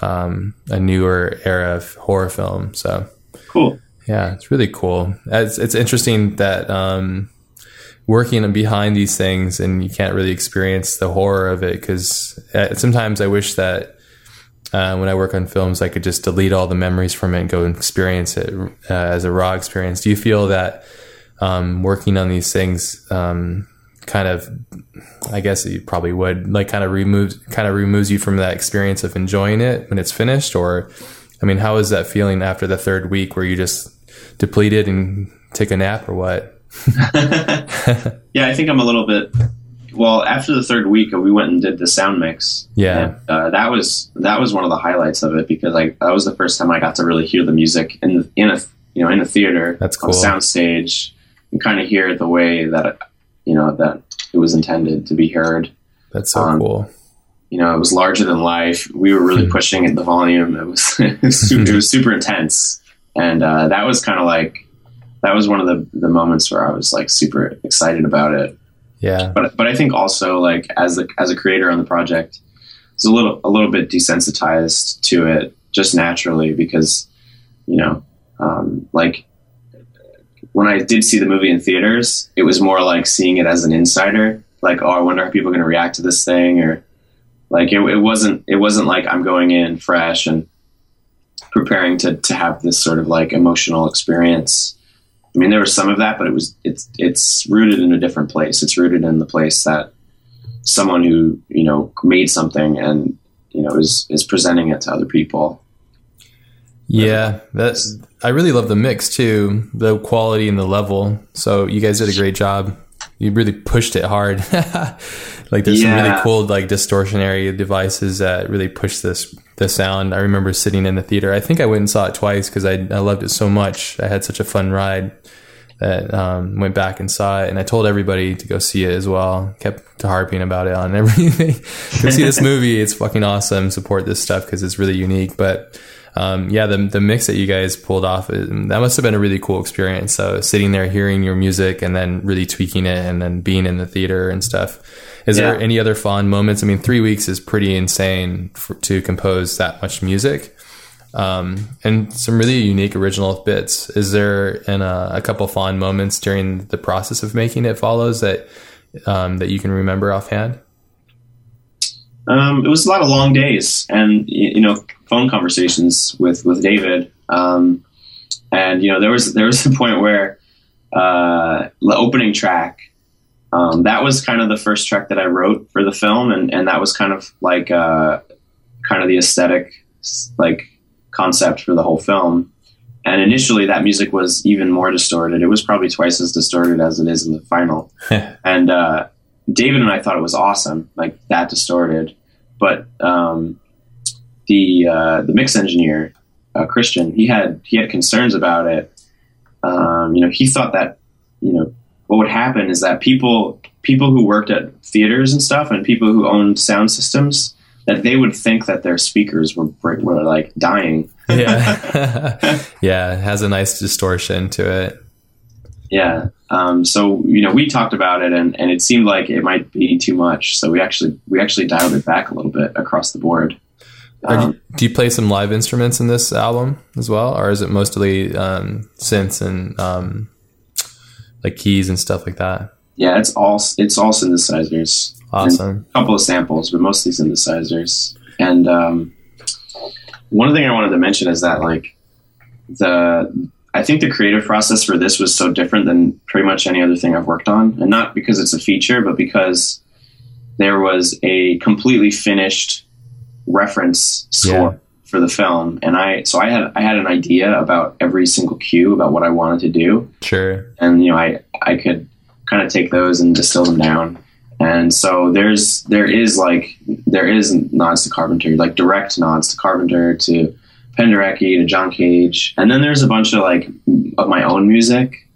um, a newer era of horror film. So cool. Yeah, it's really cool. It's, it's interesting that um, working behind these things and you can't really experience the horror of it because uh, sometimes I wish that uh, when I work on films, I could just delete all the memories from it and go and experience it uh, as a raw experience. Do you feel that um, working on these things um, kind of, I guess you probably would, like kind of removes kind of removes you from that experience of enjoying it when it's finished? Or, I mean, how is that feeling after the third week where you just depleted and take a nap or what? yeah, I think I'm a little bit. Well, after the third week, we went and did the sound mix. Yeah, and, uh, that was that was one of the highlights of it because like that was the first time I got to really hear the music in the, in a you know in a theater. That's cool. On sound stage, and kind of hear it the way that it, you know that it was intended to be heard. That's so um, cool. You know, it was larger than life. We were really hmm. pushing it the volume. It was it was, super, it was super intense, and uh, that was kind of like that was one of the, the moments where I was like super excited about it. Yeah. But but I think also like as a as a creator on the project, it's a little a little bit desensitized to it just naturally because you know um, like when I did see the movie in theaters, it was more like seeing it as an insider. Like, oh, I wonder how people are going to react to this thing, or like it, it wasn't. It wasn't like I'm going in fresh and preparing to to have this sort of like emotional experience. I mean, there was some of that, but it was it's it's rooted in a different place. It's rooted in the place that someone who you know made something and you know is is presenting it to other people. Yeah, that's. I really love the mix too, the quality and the level. So you guys did a great job. You really pushed it hard. like there's some really cool like distortionary devices that really push this the sound. I remember sitting in the theater. I think I went and saw it twice because I I loved it so much. I had such a fun ride that um, went back and saw it, and I told everybody to go see it as well. Kept harping about it on everything. go see this movie; it's fucking awesome. Support this stuff because it's really unique. But um, yeah, the the mix that you guys pulled off that must have been a really cool experience. So sitting there, hearing your music, and then really tweaking it, and then being in the theater and stuff. Is there any other fond moments? I mean, three weeks is pretty insane for, to compose that much music um, and some really unique original bits. Is there in a, a couple fond moments during the process of making it follows that um, that you can remember offhand? Um, it was a lot of long days and you know phone conversations with with David. Um, and you know there was there was a point where uh, the opening track um, that was kind of the first track that I wrote for the film, and and that was kind of like uh, kind of the aesthetic like concept for the whole film. And initially, that music was even more distorted. It was probably twice as distorted as it is in the final. and uh, David and I thought it was awesome, like that distorted. But um, the uh, the mix engineer, uh, Christian, he had he had concerns about it. Um, you know, he thought that what would happen is that people people who worked at theaters and stuff, and people who owned sound systems, that they would think that their speakers were were like dying. yeah, yeah, it has a nice distortion to it. Yeah. Um, so you know, we talked about it, and, and it seemed like it might be too much. So we actually we actually dialed it back a little bit across the board. Um, you- do you play some live instruments in this album as well, or is it mostly um, synths and um, like keys and stuff like that? yeah, it's all it's all synthesizers. Awesome. a couple of samples, but mostly synthesizers. And um, one thing I wanted to mention is that like the I think the creative process for this was so different than pretty much any other thing I've worked on, and not because it's a feature, but because there was a completely finished reference score. For the film, and I so I had I had an idea about every single cue about what I wanted to do, Sure. and you know I I could kind of take those and distill them down. And so there's there is like there is nods to Carpenter, like direct nods to Carpenter, to Penderecki, to John Cage, and then there's a bunch of like of my own music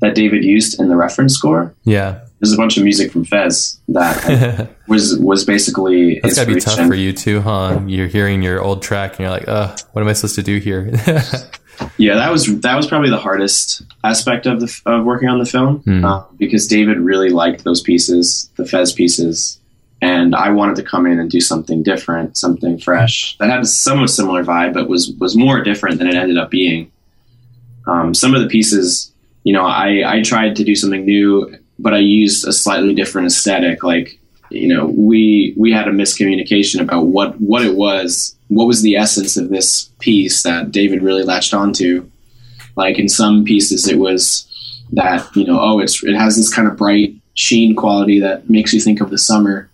that David used in the reference score. Yeah. There's a bunch of music from Fez that was was basically That's gotta be tough for you too, huh? You're hearing your old track and you're like, uh, what am I supposed to do here? Yeah, that was that was probably the hardest aspect of the of working on the film Hmm. uh, because David really liked those pieces, the Fez pieces, and I wanted to come in and do something different, something fresh that had a somewhat similar vibe, but was was more different than it ended up being. Um, some of the pieces, you know, I I tried to do something new, but I used a slightly different aesthetic. Like, you know, we we had a miscommunication about what what it was, what was the essence of this piece that David really latched onto. Like in some pieces, it was that you know, oh, it's it has this kind of bright sheen quality that makes you think of the summer,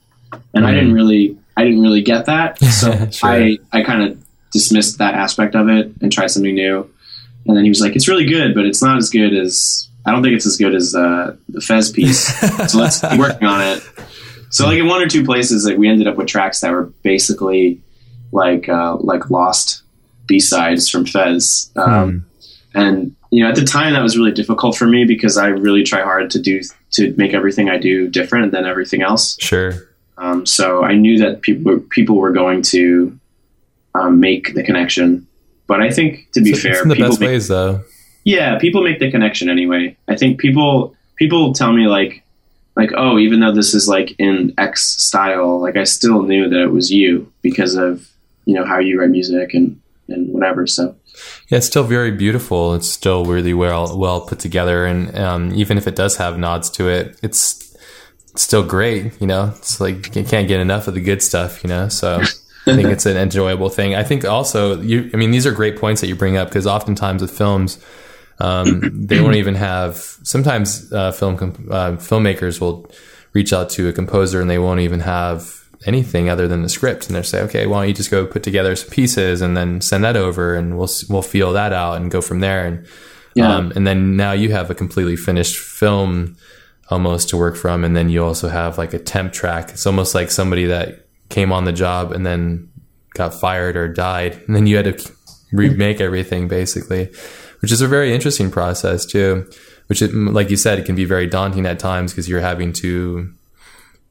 and I Mhm. didn't really I didn't really get that, so Sure. I I kind of dismissed that aspect of it and tried something new. And then he was like, "It's really good, but it's not as good as I don't think it's as good as uh, the Fez piece. so let's keep working on it." So like in one or two places, like we ended up with tracks that were basically like uh, like lost B sides from Fez. Um, And you know, at the time, that was really difficult for me because I really try hard to do to make everything I do different than everything else. sure. Um, so I knew that people people were going to um, make the connection. But I think, to be It's- fair, it's in the people best make, ways though. Yeah, people make the connection anyway. I think people people tell me like like oh even though this is like in X style, like I still knew that it was you because of you know how you write music and and whatever. So yeah, it's still very beautiful. It's still really well well put together, and um, even if it does have nods to it, it's still great. You know, it's like you can't get enough of the good stuff. You know, so I think it's an enjoyable thing. I think also you. I mean, these are great points that you bring up because oftentimes with films. Um, they won't even have. Sometimes uh, film uh, filmmakers will reach out to a composer and they won't even have anything other than the script. And they'll say okay why don't you just go put together some pieces and then send that over and we'll we'll feel that out and go from there. And yeah. um, and then now you have a completely finished film almost to work from. And then you also have like a temp track. It's almost like somebody that came on the job and then got fired or died. And then you had to remake everything basically which is a very interesting process too which it, like you said it can be very daunting at times because you're having to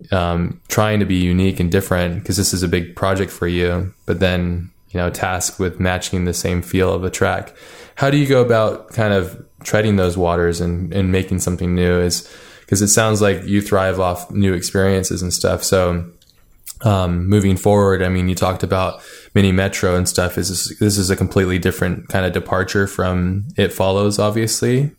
um, trying to be unique and different because this is a big project for you, but then, you know, tasked with matching the same feel of a track. How do you go about kind of treading those waters and, and making something new? Is because it sounds like you thrive off new experiences and stuff. So, um, moving forward, I mean, you talked about mini metro and stuff. Is this, this is a completely different kind of departure from it follows, obviously,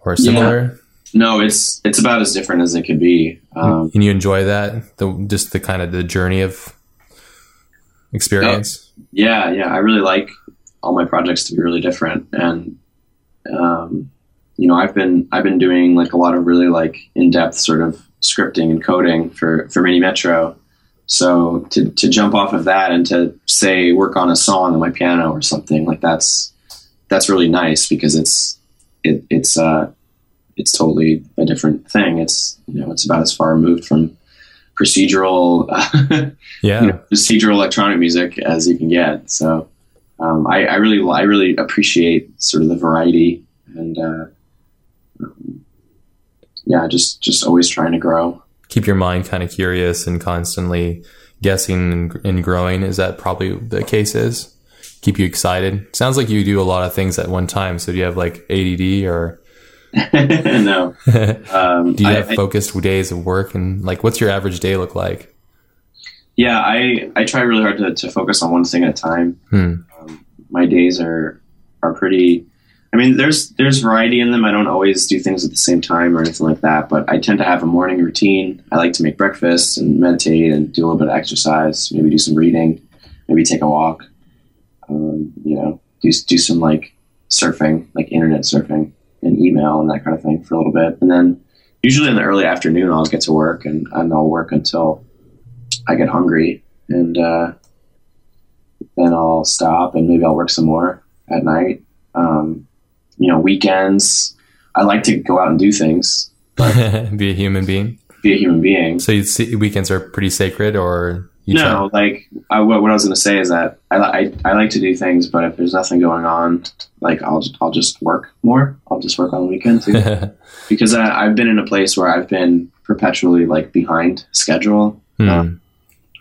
or similar? No, it's it's about as different as it could be. Um, and you enjoy that, the just the kind of the journey of experience. Uh, yeah, yeah, I really like all my projects to be really different, and um, you know, I've been I've been doing like a lot of really like in depth sort of scripting and coding for for Mini Metro. So to to jump off of that and to say work on a song on my piano or something like that's that's really nice because it's it, it's uh it's totally a different thing. It's you know it's about as far removed from procedural yeah you know, procedural electronic music as you can get. So um, I, I, really I really appreciate sort of the variety and uh, um, yeah just just always trying to grow. Keep your mind kind of curious and constantly guessing and, and growing. Is that probably the case? Is keep you excited? Sounds like you do a lot of things at one time. So do you have like ADD or no. Um, Do you have I, focused days of work and like what's your average day look like? Yeah, I, I try really hard to, to focus on one thing at a time. Hmm. Um, my days are are pretty. I mean, there's there's variety in them. I don't always do things at the same time or anything like that, but I tend to have a morning routine. I like to make breakfast and meditate and do a little bit of exercise. Maybe do some reading. Maybe take a walk. Um, you know, do do some like surfing, like internet surfing and email and that kind of thing for a little bit. And then usually in the early afternoon, I'll get to work and, and I'll work until I get hungry. And uh, then I'll stop and maybe I'll work some more at night. Um, you know, weekends, I like to go out and do things. be a human being. Be a human being. So you see, weekends are pretty sacred, or you no? Try? Like I, what, what I was going to say is that I, I I like to do things, but if there's nothing going on, like I'll I'll just work more. I'll just work on the weekend too, because I, have been in a place where I've been perpetually like behind schedule mm. um,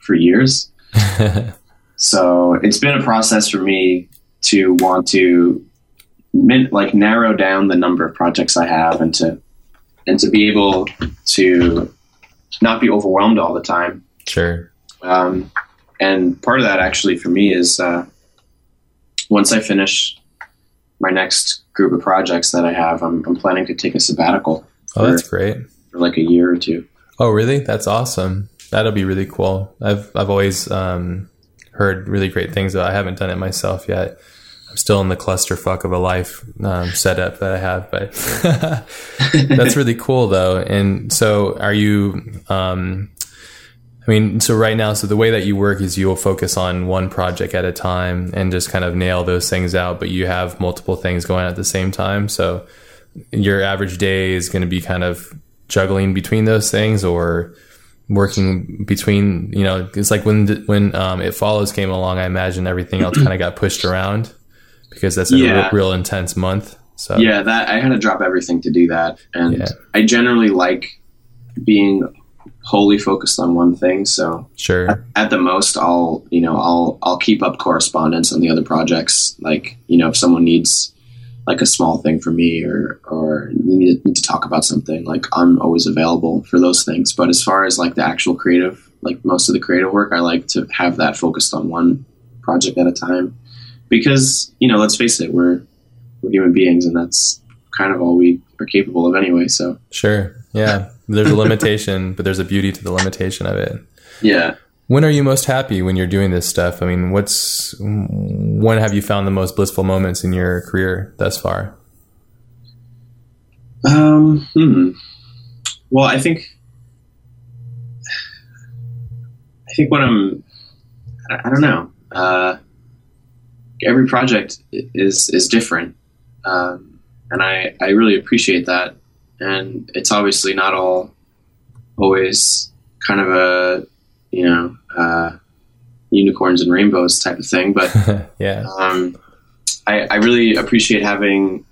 for years. so it's been a process for me to want to min- like narrow down the number of projects I have and to and to be able to not be overwhelmed all the time. Sure. Um, and part of that actually for me is uh, once I finish my next group of projects that I have, I'm, I'm planning to take a sabbatical. Oh, that's great. For like a year or two. Oh, really? That's awesome. That'll be really cool. I've I've always um, heard really great things. But I haven't done it myself yet. I'm still in the clusterfuck of a life um, setup that I have, but that's really cool though. And so, are you? Um, I mean, so right now, so the way that you work is you'll focus on one project at a time and just kind of nail those things out, but you have multiple things going at the same time. So your average day is going to be kind of juggling between those things or working between, you know, it's like when, when um, It Follows came along, I imagine everything else kind of got pushed around because that's a yeah. real, real, intense month. So yeah, that I had to drop everything to do that. And yeah. I generally like being wholly focused on one thing. So sure, at, at, the most, I'll you know I'll I'll keep up correspondence on the other projects. Like you know, if someone needs like a small thing for me or or need, need to talk about something like i'm always available for those things but as far as like the actual creative like most of the creative work i like to have that focused on one project at a time because you know let's face it we're we're human beings and that's kind of all we are capable of anyway so sure yeah there's a limitation but there's a beauty to the limitation of it yeah when are you most happy when you're doing this stuff? I mean, what's when have you found the most blissful moments in your career thus far? Um, hmm. Well, I think I think when I'm I, I don't know. Uh, every project is is different, um, and I I really appreciate that. And it's obviously not all always kind of a you know uh, unicorns and rainbows type of thing. But yeah, um, I, I, really appreciate having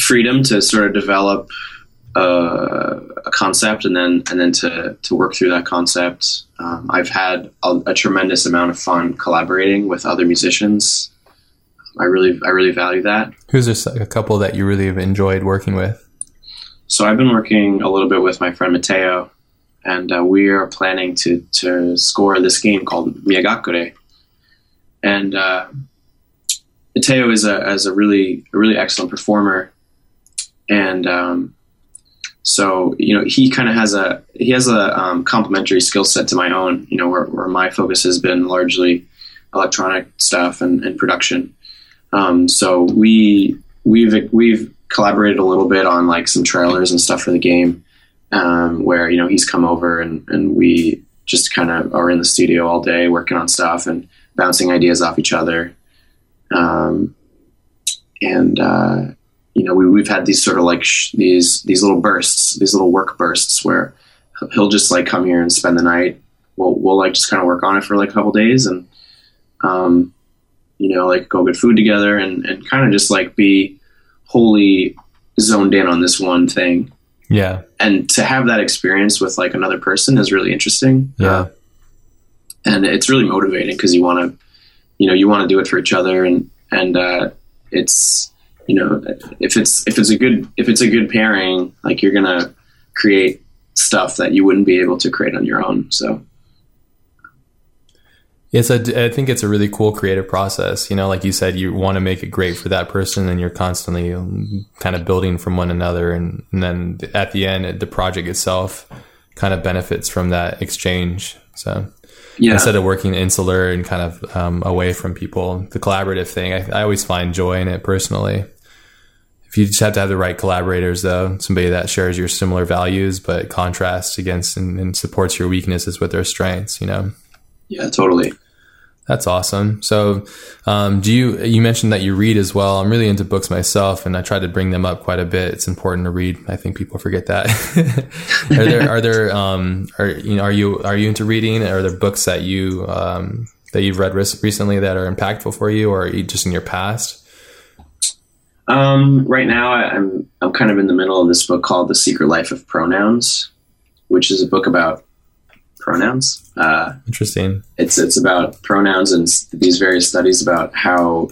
freedom to sort of develop a concept and then and then to to work through that concept. Um, I've had a, a, tremendous amount of fun collaborating with other musicians. I really I really value that. Who's just like a couple that you really have enjoyed working with? So I've been working a little bit with my friend Mateo and uh, we are planning to to score this game called Miegakure. And uh, Mateo is a is a really a really excellent performer, and um, so you know he kind of has a he has a um, complementary skill set to my own. You know where, where my focus has been largely electronic stuff and, and production. Um, so we we've we've collaborated a little bit on like some trailers and stuff for the game um, where you know he's come over and, and we just kind of are in the studio all day working on stuff and bouncing ideas off each other. Um, and uh, you know we, we've had these sort of like sh- these these little bursts, these little work bursts where he'll just like come here and spend the night. We'll we'll like just kind of work on it for like a couple days and um, you know like go get food together and and kind of just like be wholly zoned in on this one thing yeah. And to have that experience with like another person is really interesting. Yeah. Uh, and it's really motivating because you want to, you know, you want to do it for each other and, and, uh, it's, you know, if it's, if it's a good, if it's a good pairing, like you're to create stuff that you wouldn't be able to create on your own. So, Yes, I, I think it's a really cool creative process. You know, like you said, you want to make it great for that person, and you're constantly um, kind of building from one another, and, and then at the end, the project itself kind of benefits from that exchange. So, yeah. instead of working insular and kind of um, away from people, the collaborative thing, I, I always find joy in it personally. If you just have to have the right collaborators, though, somebody that shares your similar values but contrasts against and, and supports your weaknesses with their strengths, you know. Yeah, totally. That's awesome. So, um, do you you mentioned that you read as well? I'm really into books myself, and I try to bring them up quite a bit. It's important to read. I think people forget that. are there are there um, are you know are you are you into reading? Are there books that you um, that you've read recently that are impactful for you, or just in your past? Um, right now, I'm I'm kind of in the middle of this book called The Secret Life of Pronouns, which is a book about pronouns. Uh, Interesting. It's it's about pronouns and these various studies about how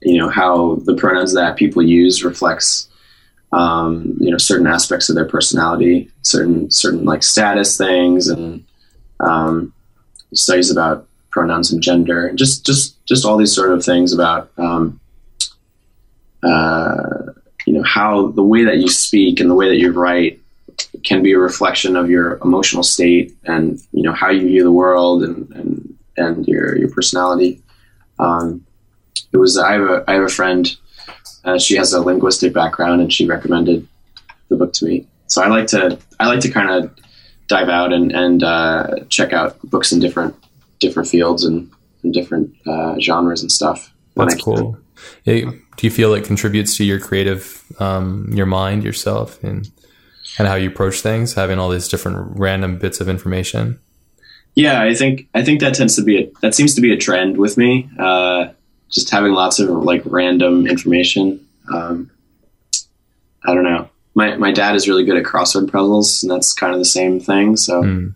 you know how the pronouns that people use reflects um, you know certain aspects of their personality, certain certain like status things, and um, studies about pronouns and gender, and just just just all these sort of things about um, uh, you know how the way that you speak and the way that you write can be a reflection of your emotional state and you know how you view the world and and, and your your personality. Um, it was I have a I have a friend. Uh, she has a linguistic background and she recommended the book to me. So I like to I like to kind of dive out and and uh, check out books in different different fields and, and different uh, genres and stuff. That's cool. do you feel it contributes to your creative, um, your mind, yourself, and and how you approach things, having all these different random bits of information? Yeah, I think I think that tends to be a, that seems to be a trend with me. Uh, just having lots of like random information. Um, I don't know. My my dad is really good at crossword puzzles, and that's kind of the same thing. So mm.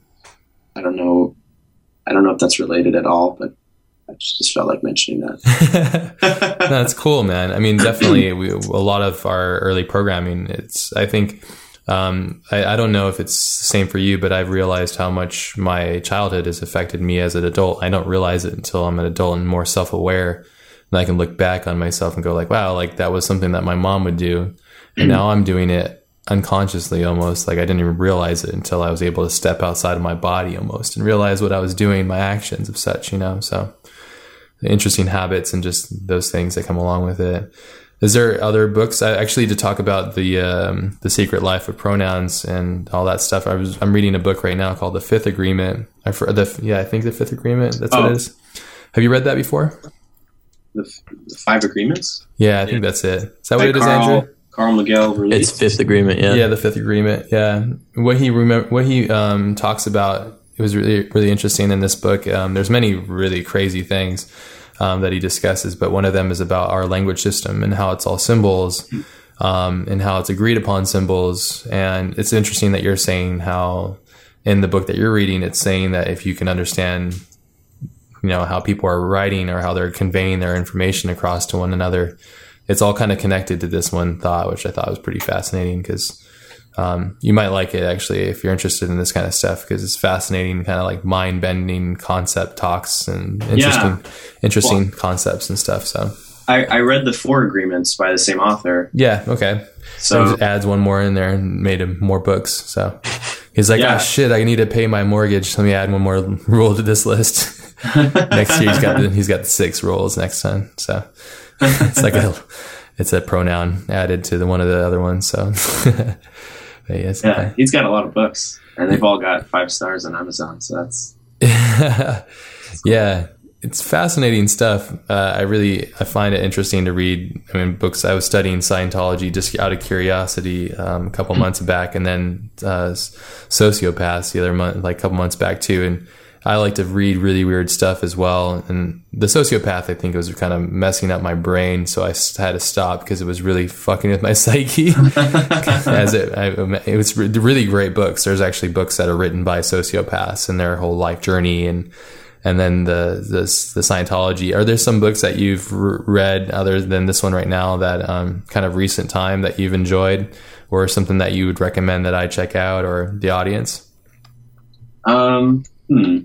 I don't know. I don't know if that's related at all, but I just felt like mentioning that. That's cool, man. I mean, definitely, we, a lot of our early programming. It's I think. Um, I, I, don't know if it's the same for you, but I've realized how much my childhood has affected me as an adult. I don't realize it until I'm an adult and more self aware. And I can look back on myself and go like, wow, like that was something that my mom would do. And now I'm doing it unconsciously almost. Like I didn't even realize it until I was able to step outside of my body almost and realize what I was doing, my actions of such, you know? So interesting habits and just those things that come along with it. Is there other books I, actually to talk about the um, the secret life of pronouns and all that stuff? I was I'm reading a book right now called The Fifth Agreement. I the yeah I think the Fifth Agreement. That's oh. what it is. Have you read that before? The, the Five Agreements. Yeah, I think that's it. Is that what it is, Carl, Andrew? Carl Miguel released. It's Fifth Agreement. Yeah. Yeah, the Fifth Agreement. Yeah, what he remember what he um, talks about. It was really really interesting in this book. Um, there's many really crazy things um, that he discusses, but one of them is about our language system and how it's all symbols um, and how it's agreed upon symbols. And it's interesting that you're saying how in the book that you're reading, it's saying that if you can understand, you know, how people are writing or how they're conveying their information across to one another, it's all kind of connected to this one thought, which I thought was pretty fascinating because um, you might like it actually if you're interested in this kind of stuff because it's fascinating, kind of like mind bending concept talks and interesting, yeah. interesting well, concepts and stuff. So I, I, read the four agreements by the same author. Yeah. Okay. So, so adds one more in there and made him more books. So he's like, yeah. oh shit, I need to pay my mortgage. Let me add one more rule to this list. next year he's got the, he's got the six rules next time. So it's like a it's a pronoun added to the one of the other ones. So Yes. Yeah, he's got a lot of books, and they've all got five stars on Amazon. So that's yeah, it's fascinating stuff. Uh, I really I find it interesting to read. I mean, books. I was studying Scientology just out of curiosity um, a couple months back, and then uh, Sociopaths the other month, like a couple months back too, and I like to read really weird stuff as well. And the sociopath, I think, was kind of messing up my brain, so I had to stop because it was really fucking with my psyche. As it, I, it was really great books. There's actually books that are written by sociopaths and their whole life journey, and and then the the, the Scientology. Are there some books that you've read other than this one right now that um, kind of recent time that you've enjoyed, or something that you would recommend that I check out or the audience? Um. Hmm.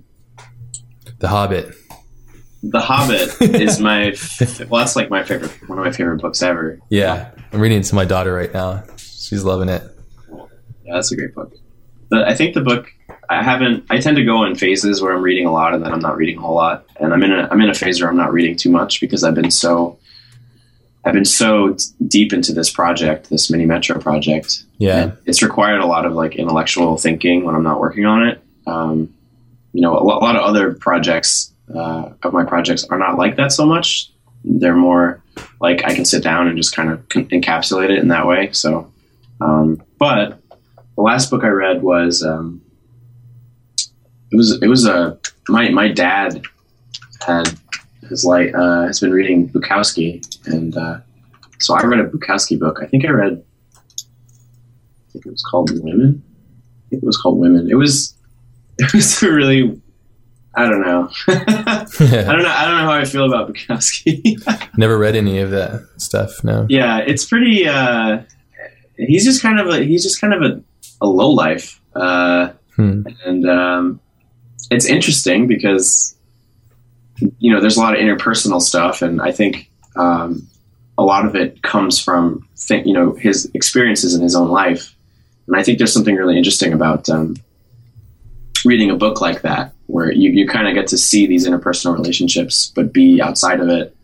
The Hobbit. The Hobbit is my well. That's like my favorite, one of my favorite books ever. Yeah, I'm reading it to my daughter right now. She's loving it. Yeah, that's a great book. But I think the book I haven't. I tend to go in phases where I'm reading a lot and then I'm not reading a whole lot. And I'm in a I'm in a phase where I'm not reading too much because I've been so I've been so deep into this project, this mini metro project. Yeah, it's required a lot of like intellectual thinking when I'm not working on it. Um, you know, a lot of other projects uh, of my projects are not like that so much. They're more like I can sit down and just kind of encapsulate it in that way. So, um, but the last book I read was um, it was it was a my my dad had his like uh, has been reading Bukowski, and uh, so I read a Bukowski book. I think I read. I think it was called Women. I think it was called Women. It was it was really I don't know. I don't know. I don't know how I feel about Bukowski. Never read any of that stuff. No. Yeah, it's pretty. Uh, he's just kind of a he's just kind of a, a low life, uh, hmm. and um, it's interesting because you know there's a lot of interpersonal stuff, and I think um, a lot of it comes from think, you know his experiences in his own life, and I think there's something really interesting about. Um, reading a book like that where you, you kind of get to see these interpersonal relationships but be outside of it.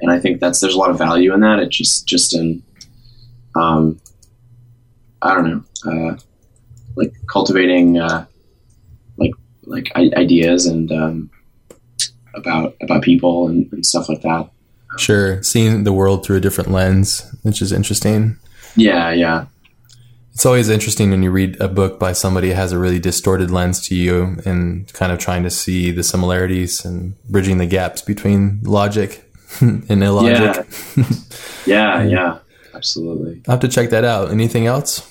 And i think that's there's a lot of value in that. It just just in um i don't know uh like cultivating uh like like ideas and um about about people and, and stuff like that. Sure. Seeing the world through a different lens which is interesting. Yeah yeah it's always interesting when you read a book by somebody who has a really distorted lens to you and kind of trying to see the similarities and bridging the gaps between logic and illogic. Yeah, yeah, yeah, absolutely. I have to check that out. Anything else?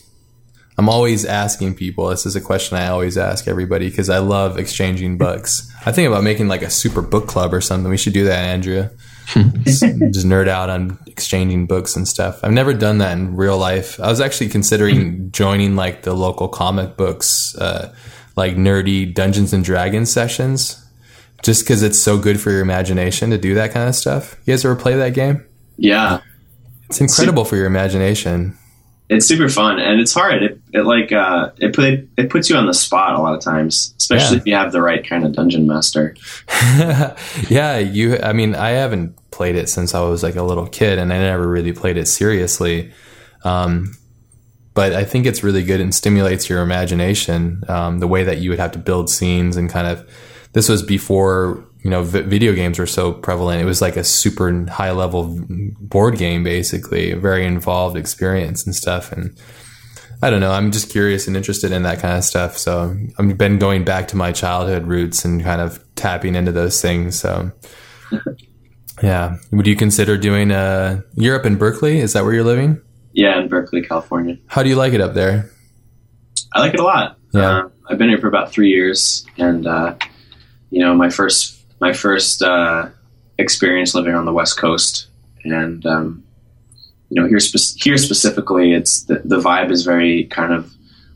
I'm always asking people. This is a question I always ask everybody because I love exchanging books. I think about making like a super book club or something. We should do that, Andrea. just, nerd out on exchanging books and stuff. I've never done that in real life. I was actually considering joining like the local comic books, uh, like nerdy Dungeons and Dragons sessions, just because it's so good for your imagination to do that kind of stuff. You guys ever play that game? Yeah, It's incredible for your imagination. It's super fun and it's hard. It, it like uh, it put it puts you on the spot a lot of times, especially Yeah. if you have the right kind of dungeon master. yeah, you. I mean, I haven't played it since I was like a little kid, and I never really played it seriously. Um, but I think it's really good and stimulates your imagination. Um, the way that you would have to build scenes and kind of. This was before you know vi- video games were so prevalent. It was like a super high level board game, basically, a very involved experience and stuff. And I don't know. I'm just curious and interested in that kind of stuff. So I've been going back to my childhood roots and kind of tapping into those things. So yeah, would you consider doing uh, Europe in Berkeley? Is that where you're living? Yeah, in Berkeley, California. How do you like it up there? I like it a lot. Yeah. Uh, I've been here for about three years, and uh, you know, my first my first uh, experience living on the West Coast, and um, you know, here spe- here specifically, it's the, the vibe is very kind of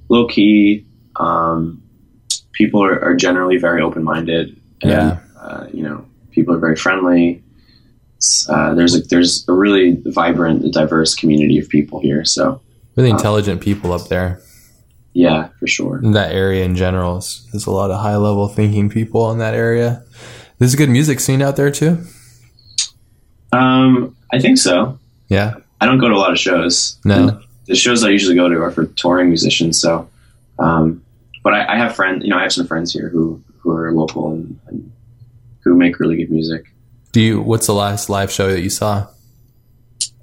low key. Um, people are, are generally very open minded, and Yeah. uh, you know, people are very friendly. Uh, there's a there's a really vibrant, diverse community of people here. So Really intelligent people up there. yeah, for sure. In that area in general, there's a lot of high level thinking people in that area. There's a good music scene out there too. Um, I think so. Yeah. I don't go to a lot of shows. No. The shows I usually go to are for touring musicians. So, um, but I, I have friends. You know, I have some friends here who who are local and, and who make really good music. Do you? What's the last live show that you saw?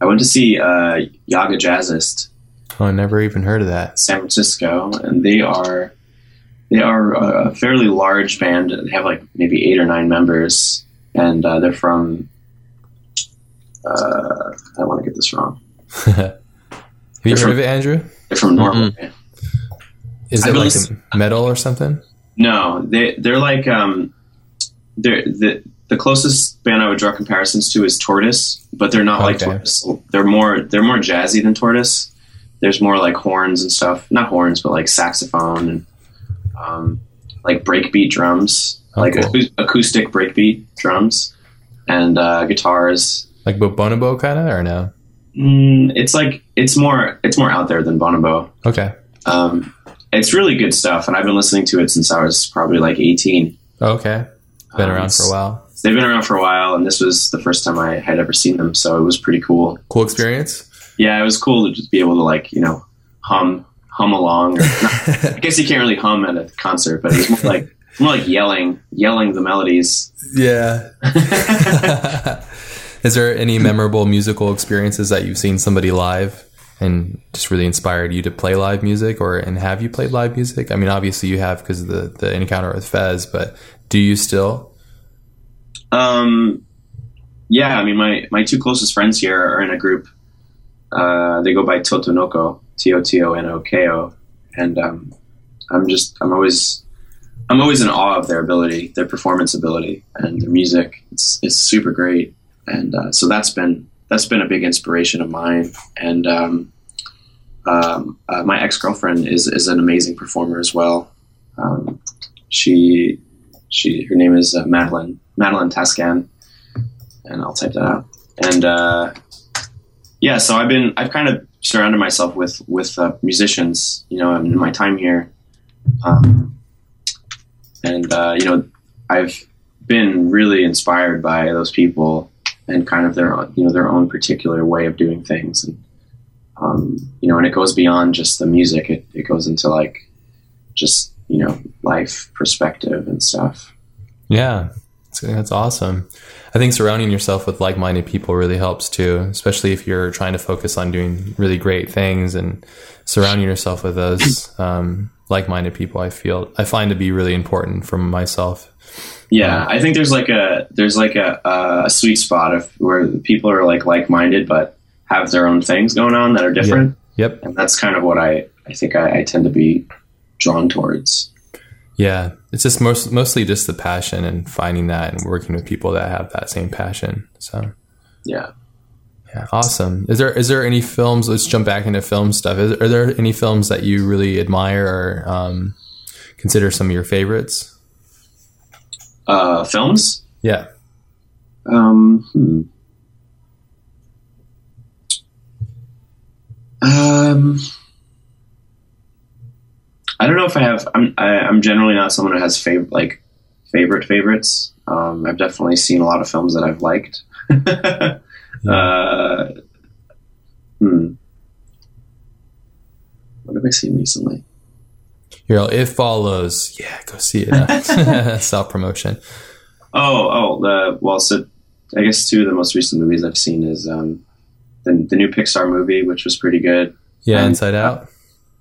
I went to see uh, Jaga Jazzist Oh, I never even heard of that. San Francisco, and they are they are a fairly large band. They have like maybe eight or nine members, and uh, they're from. Uh, I want to get this wrong. Have you heard of it, Andrew? They're from Norway. Is I've it been like listen- a metal or something? No, they they're like um, they're the the closest band I would draw comparisons to is Tortoise, but they're not like Tortoise. They're more they're more jazzy than Tortoise. There's more like horns and stuff, not horns, but like saxophone and um, like breakbeat drums, Oh, like cool. acou- acoustic breakbeat drums and uh, guitars. Like Bo- Bonobo kind of, or no? Mm, it's like it's more it's more out there than Bonobo. Okay. Um, it's really good stuff, and I've been listening to it since I was probably like 18. Okay. Been Um, around for a while. They've been around for a while, and this was the first time I had ever seen them, so it was pretty cool. Cool experience. Yeah, it was cool to just be able to like you know hum hum along. Or I guess you can't really hum at a concert, but it's more like more like yelling yelling the melodies. yeah. Is there any memorable musical experiences that you've seen somebody live and just really inspired you to play live music, or and have you played live music? I mean, obviously you have because of the the encounter with Fez, but do you still? Um, yeah, I mean my my two closest friends here are in a group. Uh, they go by Totonoko, T O T O N O K O, and um, I'm just I'm always I'm always in awe of their ability, their performance ability, and their music. It's it's super great, and uh, so that's been that's been a big inspiration of mine. And um, um, uh, my ex girlfriend is is an amazing performer as well. Um, she she her name is uh, Madeline Madeline Tasquin, and I'll type that out. And uh, yeah, so I've been I've kind of surrounded myself with with uh, musicians, you know, in my time here, um, and uh, you know, I've been really inspired by those people and kind of their you know their own particular way of doing things, and um, you know, and it goes beyond just the music. It it goes into like just you know life perspective and stuff. Yeah, that's, awesome. I think surrounding yourself with like minded people really helps too, especially if you're trying to focus on doing really great things and surrounding yourself with those um, like minded people. I feel I find to be really important for myself. Yeah, I think there's like a there's like a a sweet spot of where people are like like minded but have their own things going on that are different, Yep. and that's kind of what I I think I, I tend to be drawn towards. Yeah, it's just most, mostly just the passion and finding that and working with people that have that same passion. So Yeah. yeah, awesome. Is there is there any films? Let's jump back into film stuff. Is, are there any films that you really admire or um, consider some of your favorites? Uh, films. Yeah, Um, hmm. Um, I don't know if I have. I'm I, I'm generally not someone who has fav- like favorite favorites. Um, I've definitely seen a lot of films that I've liked. uh, hmm. What have I seen recently? you know, it follows. Yeah, go see it. Self promotion. Oh, oh, the well, so I guess two of the most recent movies I've seen is um, the the new Pixar movie, which was pretty good. Yeah, Um, Inside Out.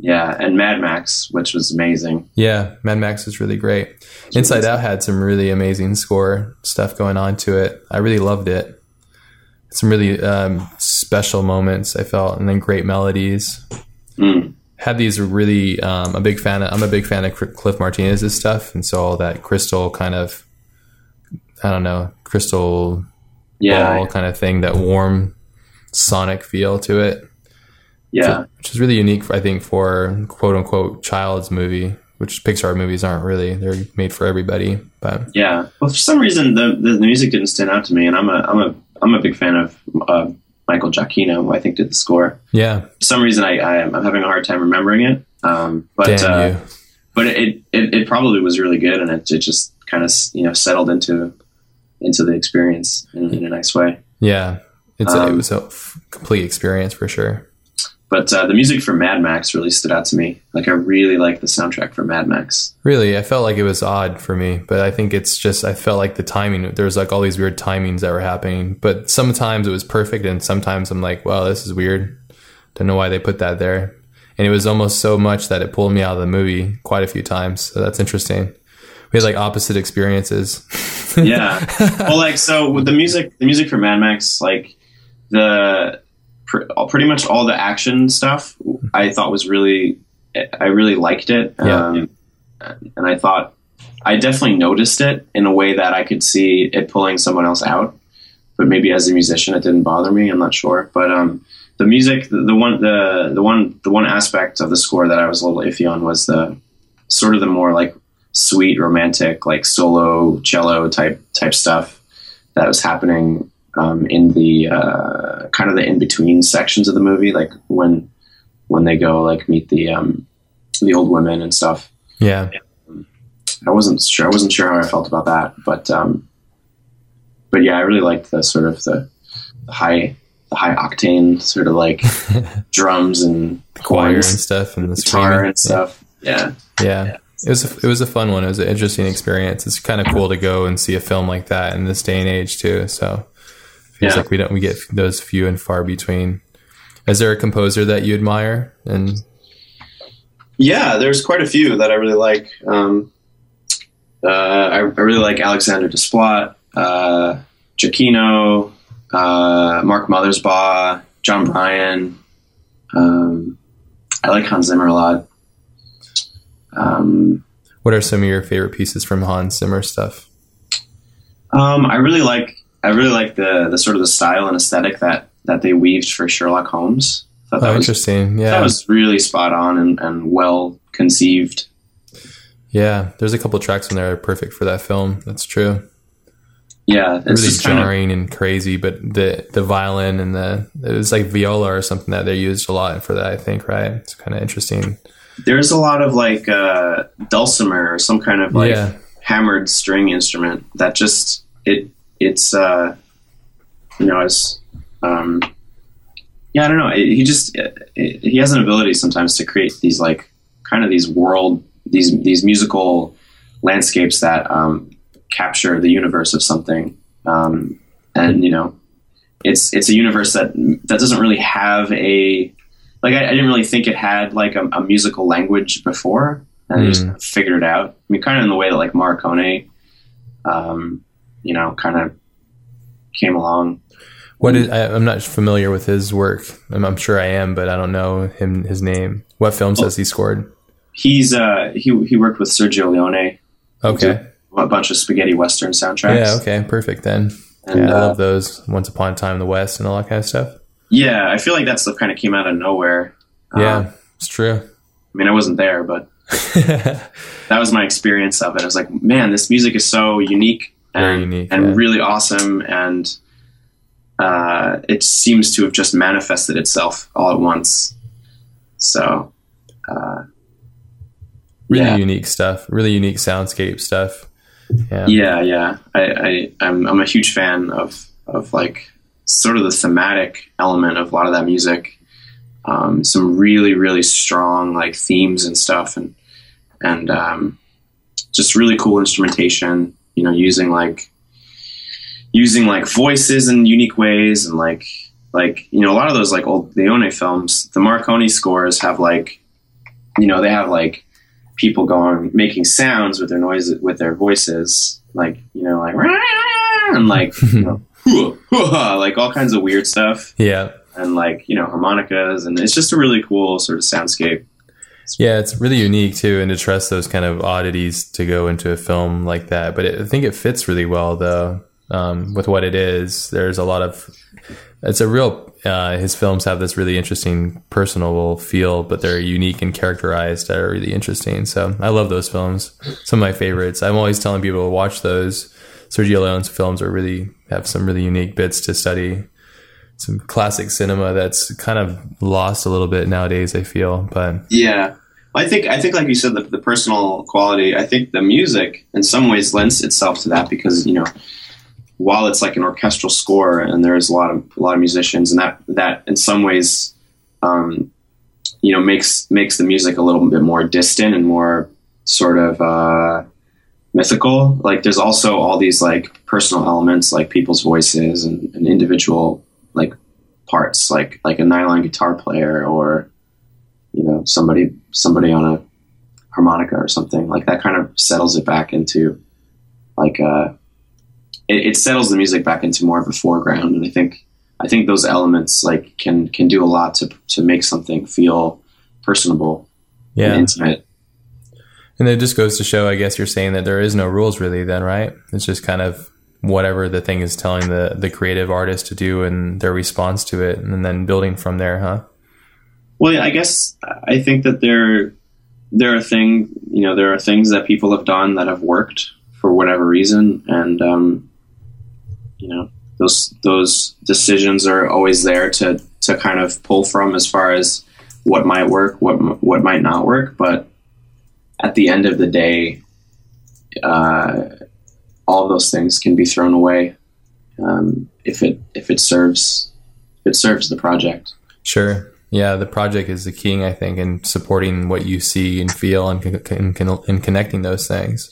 Yeah, and Mad Max, which was amazing. Yeah, Mad Max was really great. Inside Out had some really amazing score stuff going on to it. I really loved it. Some really um, special moments I felt, and then great melodies. Mm. Had these really, um, a big fan. Of, I'm a big fan of Cliff Martinez's stuff, and so all that crystal kind of, I don't know, crystal Yeah, ball kind of thing, that warm sonic feel to it, yeah, which is really unique, I think, for quote unquote child's movie. Which Pixar movies aren't really; they're made for everybody. But yeah. Well, for some reason, the, the music didn't stand out to me, and I'm a I'm a I'm a big fan of uh, Michael Giacchino, who I think did the score. yeah, For some reason, I, I am I'm having a hard time remembering it. Um, but damn uh, you. but it, it it probably was really good, and it, it just kind of you know settled into into the experience in, in a nice way. Yeah, it's a, it Um, was a f- complete experience for sure. But uh, the music for Mad Max really stood out to me. Like I really like the soundtrack for Mad Max. Really, I felt like it was odd for me, but I think it's just I felt like the timing. There was like all these weird timings that were happening, but sometimes it was perfect, and sometimes I'm like, wow, this is weird. Don't know why they put that there. And it was almost so much that it pulled me out of the movie quite a few times. So that's interesting. We had like opposite experiences. Yeah. well, like so with the music, the music for Mad Max, like the pr- pretty much all the action stuff, I thought was really, I really liked it. Yeah. Um, and I thought I definitely noticed it in a way that I could see it pulling someone else out. But maybe as a musician, it didn't bother me. I'm not sure. But um, the music, the, the one, the the one, the one aspect of the score that I was a little iffy on was the sort of the more like sweet, romantic, like solo cello type type stuff that was happening um, in the uh, kind of the in between sections of the movie, like when when they go like meet the um, the old women and stuff. yeah, I wasn't sure. I wasn't sure how I felt about that, but um, but yeah, I really liked the sort of the, the high the high octane sort of like drums and choir and stuff, and the guitar screaming. and stuff. Yeah, Yeah. yeah. It was a, it was a fun one. It was an interesting experience. It's kind of cool to go and see a film like that in this day and age too. So feels Yeah. like we don't we get those few and far between. Is there a composer that you admire? And yeah. There's quite a few that I really like. Um, uh, I, I really like Alexandre Desplat, uh, Giacchino, uh, Mark Mothersbaugh, Jon Brion. Um, I like Hans Zimmer a lot. Um, what are some of your favorite pieces from Hans Zimmer stuff? Um, I really like I really like the the sort of the style and aesthetic that that they weaved for Sherlock Holmes. Oh, that was interesting. Yeah, that was really spot on and, and well conceived. yeah. There's a couple tracks in there that are perfect for that film. That's true. Yeah, it's really just kind of jarring and crazy, but the the violin and the it was like viola or something that they used a lot for that. I think right. It's kind of interesting. there's a lot of like uh, dulcimer or some kind of like Yeah. hammered string instrument that just it it's uh, you know it's um, yeah I don't know he just it- he has an ability sometimes to create these like kind of these world these these musical landscapes that um, capture the universe of something um, and you know it's it's a universe that that doesn't really have a like I, I didn't really think it had like a, a musical language before, and I just Mm. figured it out. I mean, kind of in the way that like Morricone, um, you know, kind of came along. What is, I, I'm not familiar with his work. I'm, I'm sure I am, but I don't know him his name. What films has he scored? He's uh he he worked with Sergio Leone, Okay. a bunch of spaghetti western soundtracks. Yeah. Okay. Perfect then. And, yeah, I uh, love those. Once Upon a Time in the West and all that kind of stuff. Yeah, I feel like that stuff kind of came out of nowhere. Uh, Yeah, it's true. I mean, I wasn't there, but that was my experience of it. I was like, man, this music is so unique and, unique, and yeah. really awesome, and uh, it seems to have just manifested itself all at once. So, uh, really yeah, unique stuff. Really unique soundscape stuff. Yeah. yeah, yeah. I, I I'm I'm a huge fan of of like sort of the thematic element of a lot of that music. Um, some really really strong like themes and stuff, and and um, just really cool instrumentation. You know, using like using like voices in unique ways, and like like you know a lot of those like old Leone films, the Morricone scores have like you know they have like people going making sounds with their noises with their voices, like you know like and like you know like all kinds of weird stuff Yeah. and like you know harmonicas and it's just a really cool sort of soundscape Yeah, it's really unique too, and to trust those kind of oddities to go into a film like that. But it, I think it fits really well, though, um, with what it is. There's a lot of, it's a real. Uh, his films have this really interesting personal feel, but they're unique and characterized that are really interesting. So I love those films. Some of my favorites. I'm always telling people to watch those. Sergio Leone's films are really have some really unique bits to study. Some classic cinema that's kind of lost a little bit nowadays. I feel, but yeah i think i think like you said the, the personal quality i think the music in some ways lends itself to that because you know while it's like an orchestral score and there's a lot of a lot of musicians and that that in some ways um, you know makes makes the music a little bit more distant and more sort of uh, mythical like there's also all these like personal elements like people's voices and, and individual like parts like like a nylon guitar player or you know somebody somebody on a harmonica or something like that kind of settles it back into like uh it, it settles the music back into more of a foreground and i think i think those elements like can can do a lot to to make something feel personable yeah. and intimate And it just goes to show, I guess you're saying that there is no rules really then, right? It's just kind of whatever the thing is telling the, the creative artist to do and their response to it and then building from there, huh? Well, yeah, I guess I think that there there are thing you know there are things that people have done that have worked for whatever reason, and um, you know those those decisions are always there to to kind of pull from as far as what might work, what what might not work, but at the end of the day, uh, all those things can be thrown away um, if it if it serves if it serves the project. Sure. Yeah, the project is the king, I think, in supporting what you see and feel and, con- and connecting those things.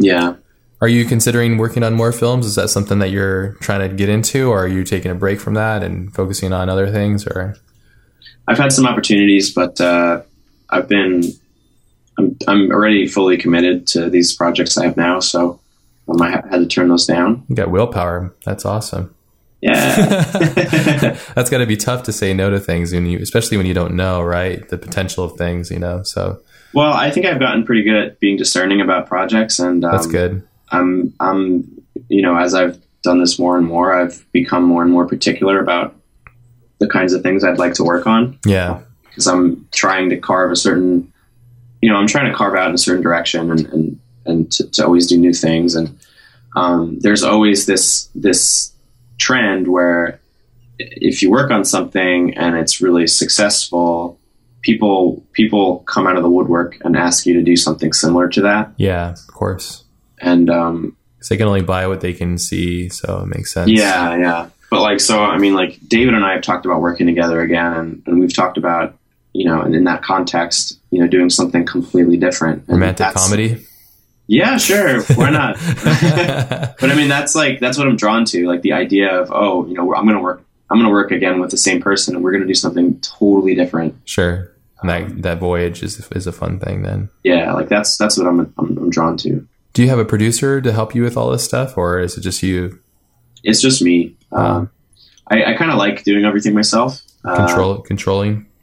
Yeah. Are you considering working on more films? Is that something that you're trying to get into, or are you taking a break from that and focusing on other things? Or I've had some opportunities, but uh, I've been I'm, I'm already fully committed to these projects I have now, so I ha- had to turn those down. you got willpower. That's awesome. Yeah, That's got to be tough to say no to things when you, especially when you don't know, right? The potential of things, you know. So well, I think I've gotten pretty good at being discerning about projects, and um, that's good. I'm I'm you know as I've done this more and more, I've become more and more particular about the kinds of things I'd like to work on Yeah, because I'm trying to carve a certain, you know, I'm trying to carve out in a certain direction and and, and to, to always do new things. And um, there's always this this trend where if you work on something and it's really successful, people people come out of the woodwork and ask you to do something similar to that. yeah, of course. And um, they can only buy what they can see, so it makes sense. Yeah, yeah. But like, so I mean, like David and I have talked about working together again, and, and we've talked about, you know, and in that context, you know, doing something completely different. And romantic comedy. Yeah, sure. Why not? but I mean, that's like that's what I'm drawn to, like the idea of, oh, you know, I'm gonna work, I'm gonna work again with the same person, and we're gonna do something totally different. sure, and that that voyage is is a fun thing. Then, Yeah, like that's that's what I'm I'm, I'm drawn to. do you have a producer to help you with all this stuff, or is it just you? It's just me. Um, I, I kind of like doing everything myself. Control uh, controlling.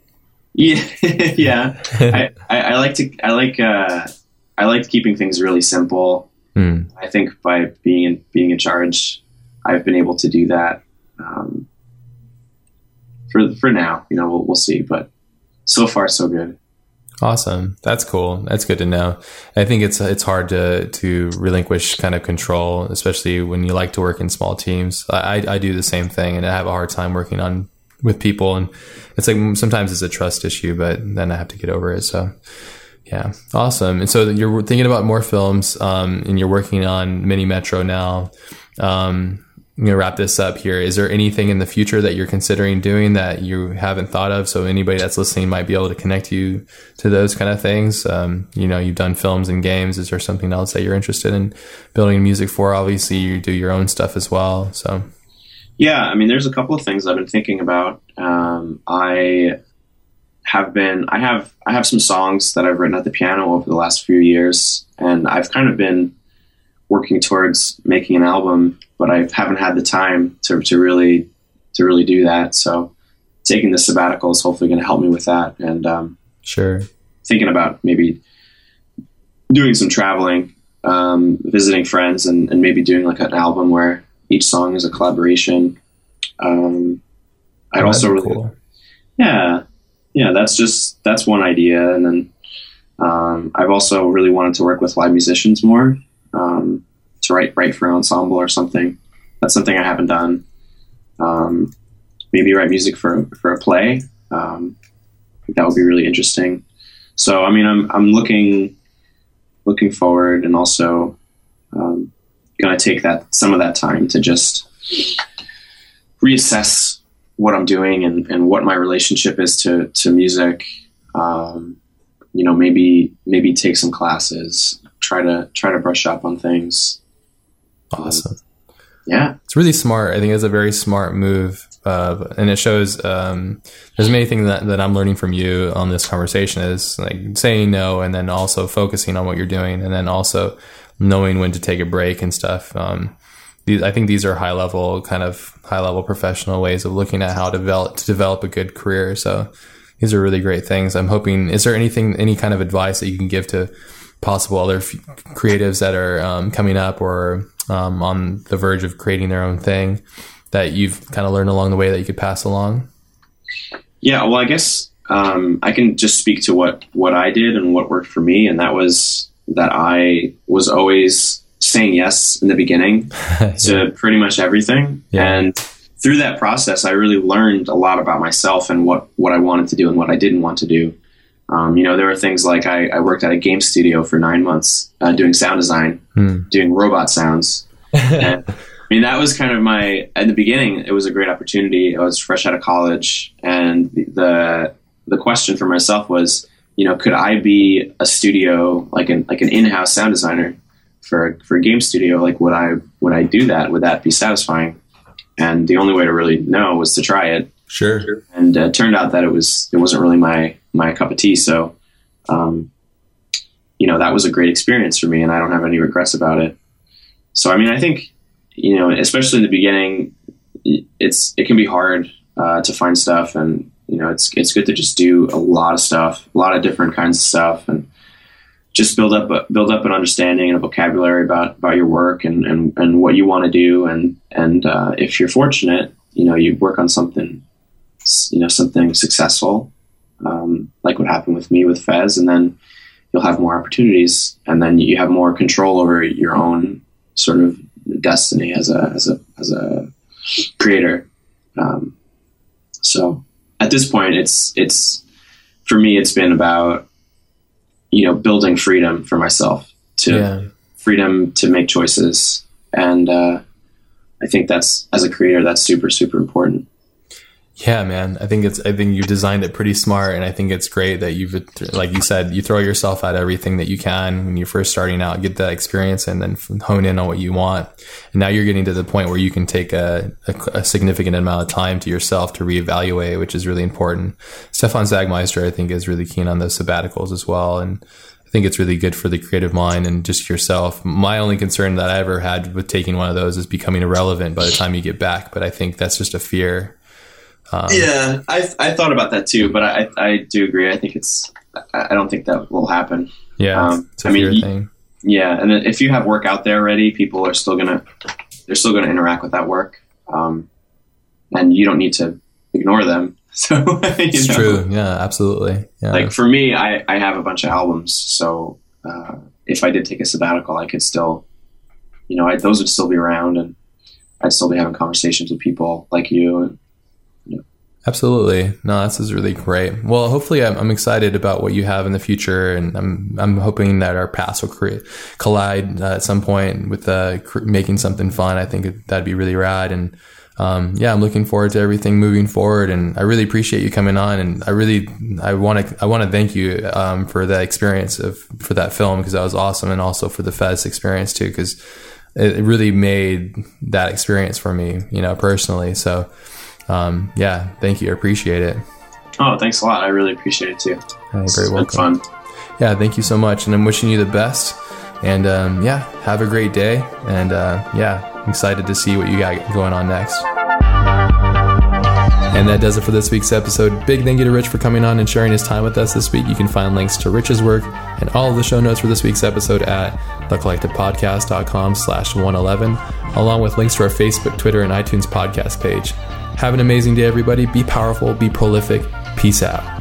Yeah, yeah. I, I, I, like to. I like. Uh, I like keeping things really simple. Mm. I think by being in, being in charge, I've been able to do that. Um, for for now, you know, we'll, we'll see. But so far, so good. Awesome. That's cool. That's good to know. I think it's it's hard to to relinquish kind of control, especially when you like to work in small teams. I I do the same thing, and I have a hard time working on with people, and it's like sometimes it's a trust issue, but then I have to get over it. So. Yeah, awesome. And so you're thinking about more films, um, and you're working on Mini Metro now. Um, I'm gonna wrap this up here. Is there anything in the future that you're considering doing that you haven't thought of? So anybody that's listening might be able to connect you to those kind of things. Um, you know, you've done films and games. Is there something else that you're interested in building music for? Obviously, you do your own stuff as well. So, yeah, I mean, there's a couple of things I've been thinking about. Um, I have been, I have, I have some songs that I've written at the piano over the last few years, and I've kind of been working towards making an album, but I haven't had the time to, to really to really do that. So taking the sabbatical is hopefully going to help me with that. And um, sure, thinking about maybe doing some traveling, um, visiting friends, and, and, maybe doing like an album where each song is a collaboration. Um, I'd also really, cool. yeah, yeah. That's just that's one idea, and then um, I've also really wanted to work with live musicians more um, to write write for an ensemble or something. That's something I haven't done. Um, maybe write music for for a play. Um, that would be really interesting. So I mean, I'm I'm looking looking forward, and also um, going to take that some of that time to just reassess what I'm doing and, and what my relationship is to to music. Um, you know, maybe maybe take some classes, try to try to brush up on things. Awesome. Um, yeah, it's really smart. I think it's a very smart move, uh, and it shows. Um, there's many things that, that I'm learning from you on this conversation is like saying no, and then also focusing on what you're doing, and then also knowing when to take a break and stuff. Um, these, I think these are high level, kind of high level professional ways of looking at how to develop to develop a good career. So these are really great things. I'm hoping. Is there anything, any kind of advice that you can give to possible other f- creatives that are um, coming up or um, on the verge of creating their own thing that you've kind of learned along the way that you could pass along? Yeah, well, I guess um, I can just speak to what what I did and what worked for me, and that was that I was always saying yes in the beginning yeah. to pretty much everything, yeah. and through that process, I really learned a lot about myself and what what I wanted to do and what I didn't want to do. Um, you know, there were things like I, I, worked at a game studio for nine months uh, doing sound design, hmm. doing robot sounds. and, I mean, that was kind of my, at the beginning, it was a great opportunity. I was fresh out of college. And the, the question for myself was, you know, could I be a studio, like an, like an in-house sound designer for, for a game studio? Like, would I, would I do that? Would that be satisfying? And the only way to really know was to try it. Sure. And uh, it turned out that it was, it wasn't really my, my cup of tea. So, um, you know, that was a great experience for me, and I don't have any regrets about it. So, I mean, I think, you know, especially in the beginning, it's it can be hard uh, to find stuff, and you know, it's it's good to just do a lot of stuff, a lot of different kinds of stuff, and just build up a, build up an understanding and a vocabulary about about your work and and, and what you want to do, and and uh, if you're fortunate, you know, you work on something, you know, something successful um, like what happened with me with Fez, and then you'll have more opportunities, and then you have more control over your own sort of destiny as a as a as a creator. Um, so at this point, it's it's for me, it's been about you know building freedom for myself to yeah. freedom to make choices, and uh, I think that's as a creator, that's super super important. Yeah, man. I think it's, I think you designed it pretty smart. And I think it's great that you've, like you said, you throw yourself at everything that you can when you're first starting out, get that experience and then hone in on what you want. And now you're getting to the point where you can take a, a, a significant amount of time to yourself to reevaluate, which is really important. Stefan Sagmeister, I think, is really keen on those sabbaticals as well. And I think it's really good for the creative mind and just yourself. My only concern that I ever had with taking one of those is becoming irrelevant by the time you get back. But I think that's just a fear. Um, yeah, I I thought about that too, but I I do agree. I think it's I don't think that will happen. Yeah, um, I mean, yeah, and if you have work out there already, people are still gonna they're still gonna interact with that work, um, and you don't need to ignore them. So it's know, true. Yeah, absolutely. Yeah. Like for me, I, I have a bunch of albums. So uh, if I did take a sabbatical, I could still, you know, I, those would still be around, and I'd still be having conversations with people like you. And. Absolutely. No, this is really great. Well, hopefully, I'm, I'm, excited about what you have in the future, and I'm I'm hoping that our paths will create, collide uh, at some point with uh, cr- making something fun. I think that'd be really rad, and um, yeah, I'm looking forward to everything moving forward, and I really appreciate you coming on. And I really, I want to, I want to thank you um, for that experience of for that film because that was awesome, and also for the Fez experience too because it really made that experience for me, you know, personally. So, um, yeah, thank you, I appreciate it. Oh, thanks a lot. I really appreciate it too. Hey, very welcome. fun. Yeah, thank you so much, and I'm wishing you the best. And um, yeah, have a great day. And uh, yeah, excited to see what you got going on next. And that does it for this week's episode. Big thank you to Rich for coming on and sharing his time with us this week. You can find links to Rich's work and all of the show notes for this week's episode at thecollectivepodcast.com slash 111, along with links to our Facebook, Twitter, and iTunes podcast page. Have an amazing day, everybody. Be powerful, be prolific. Peace out.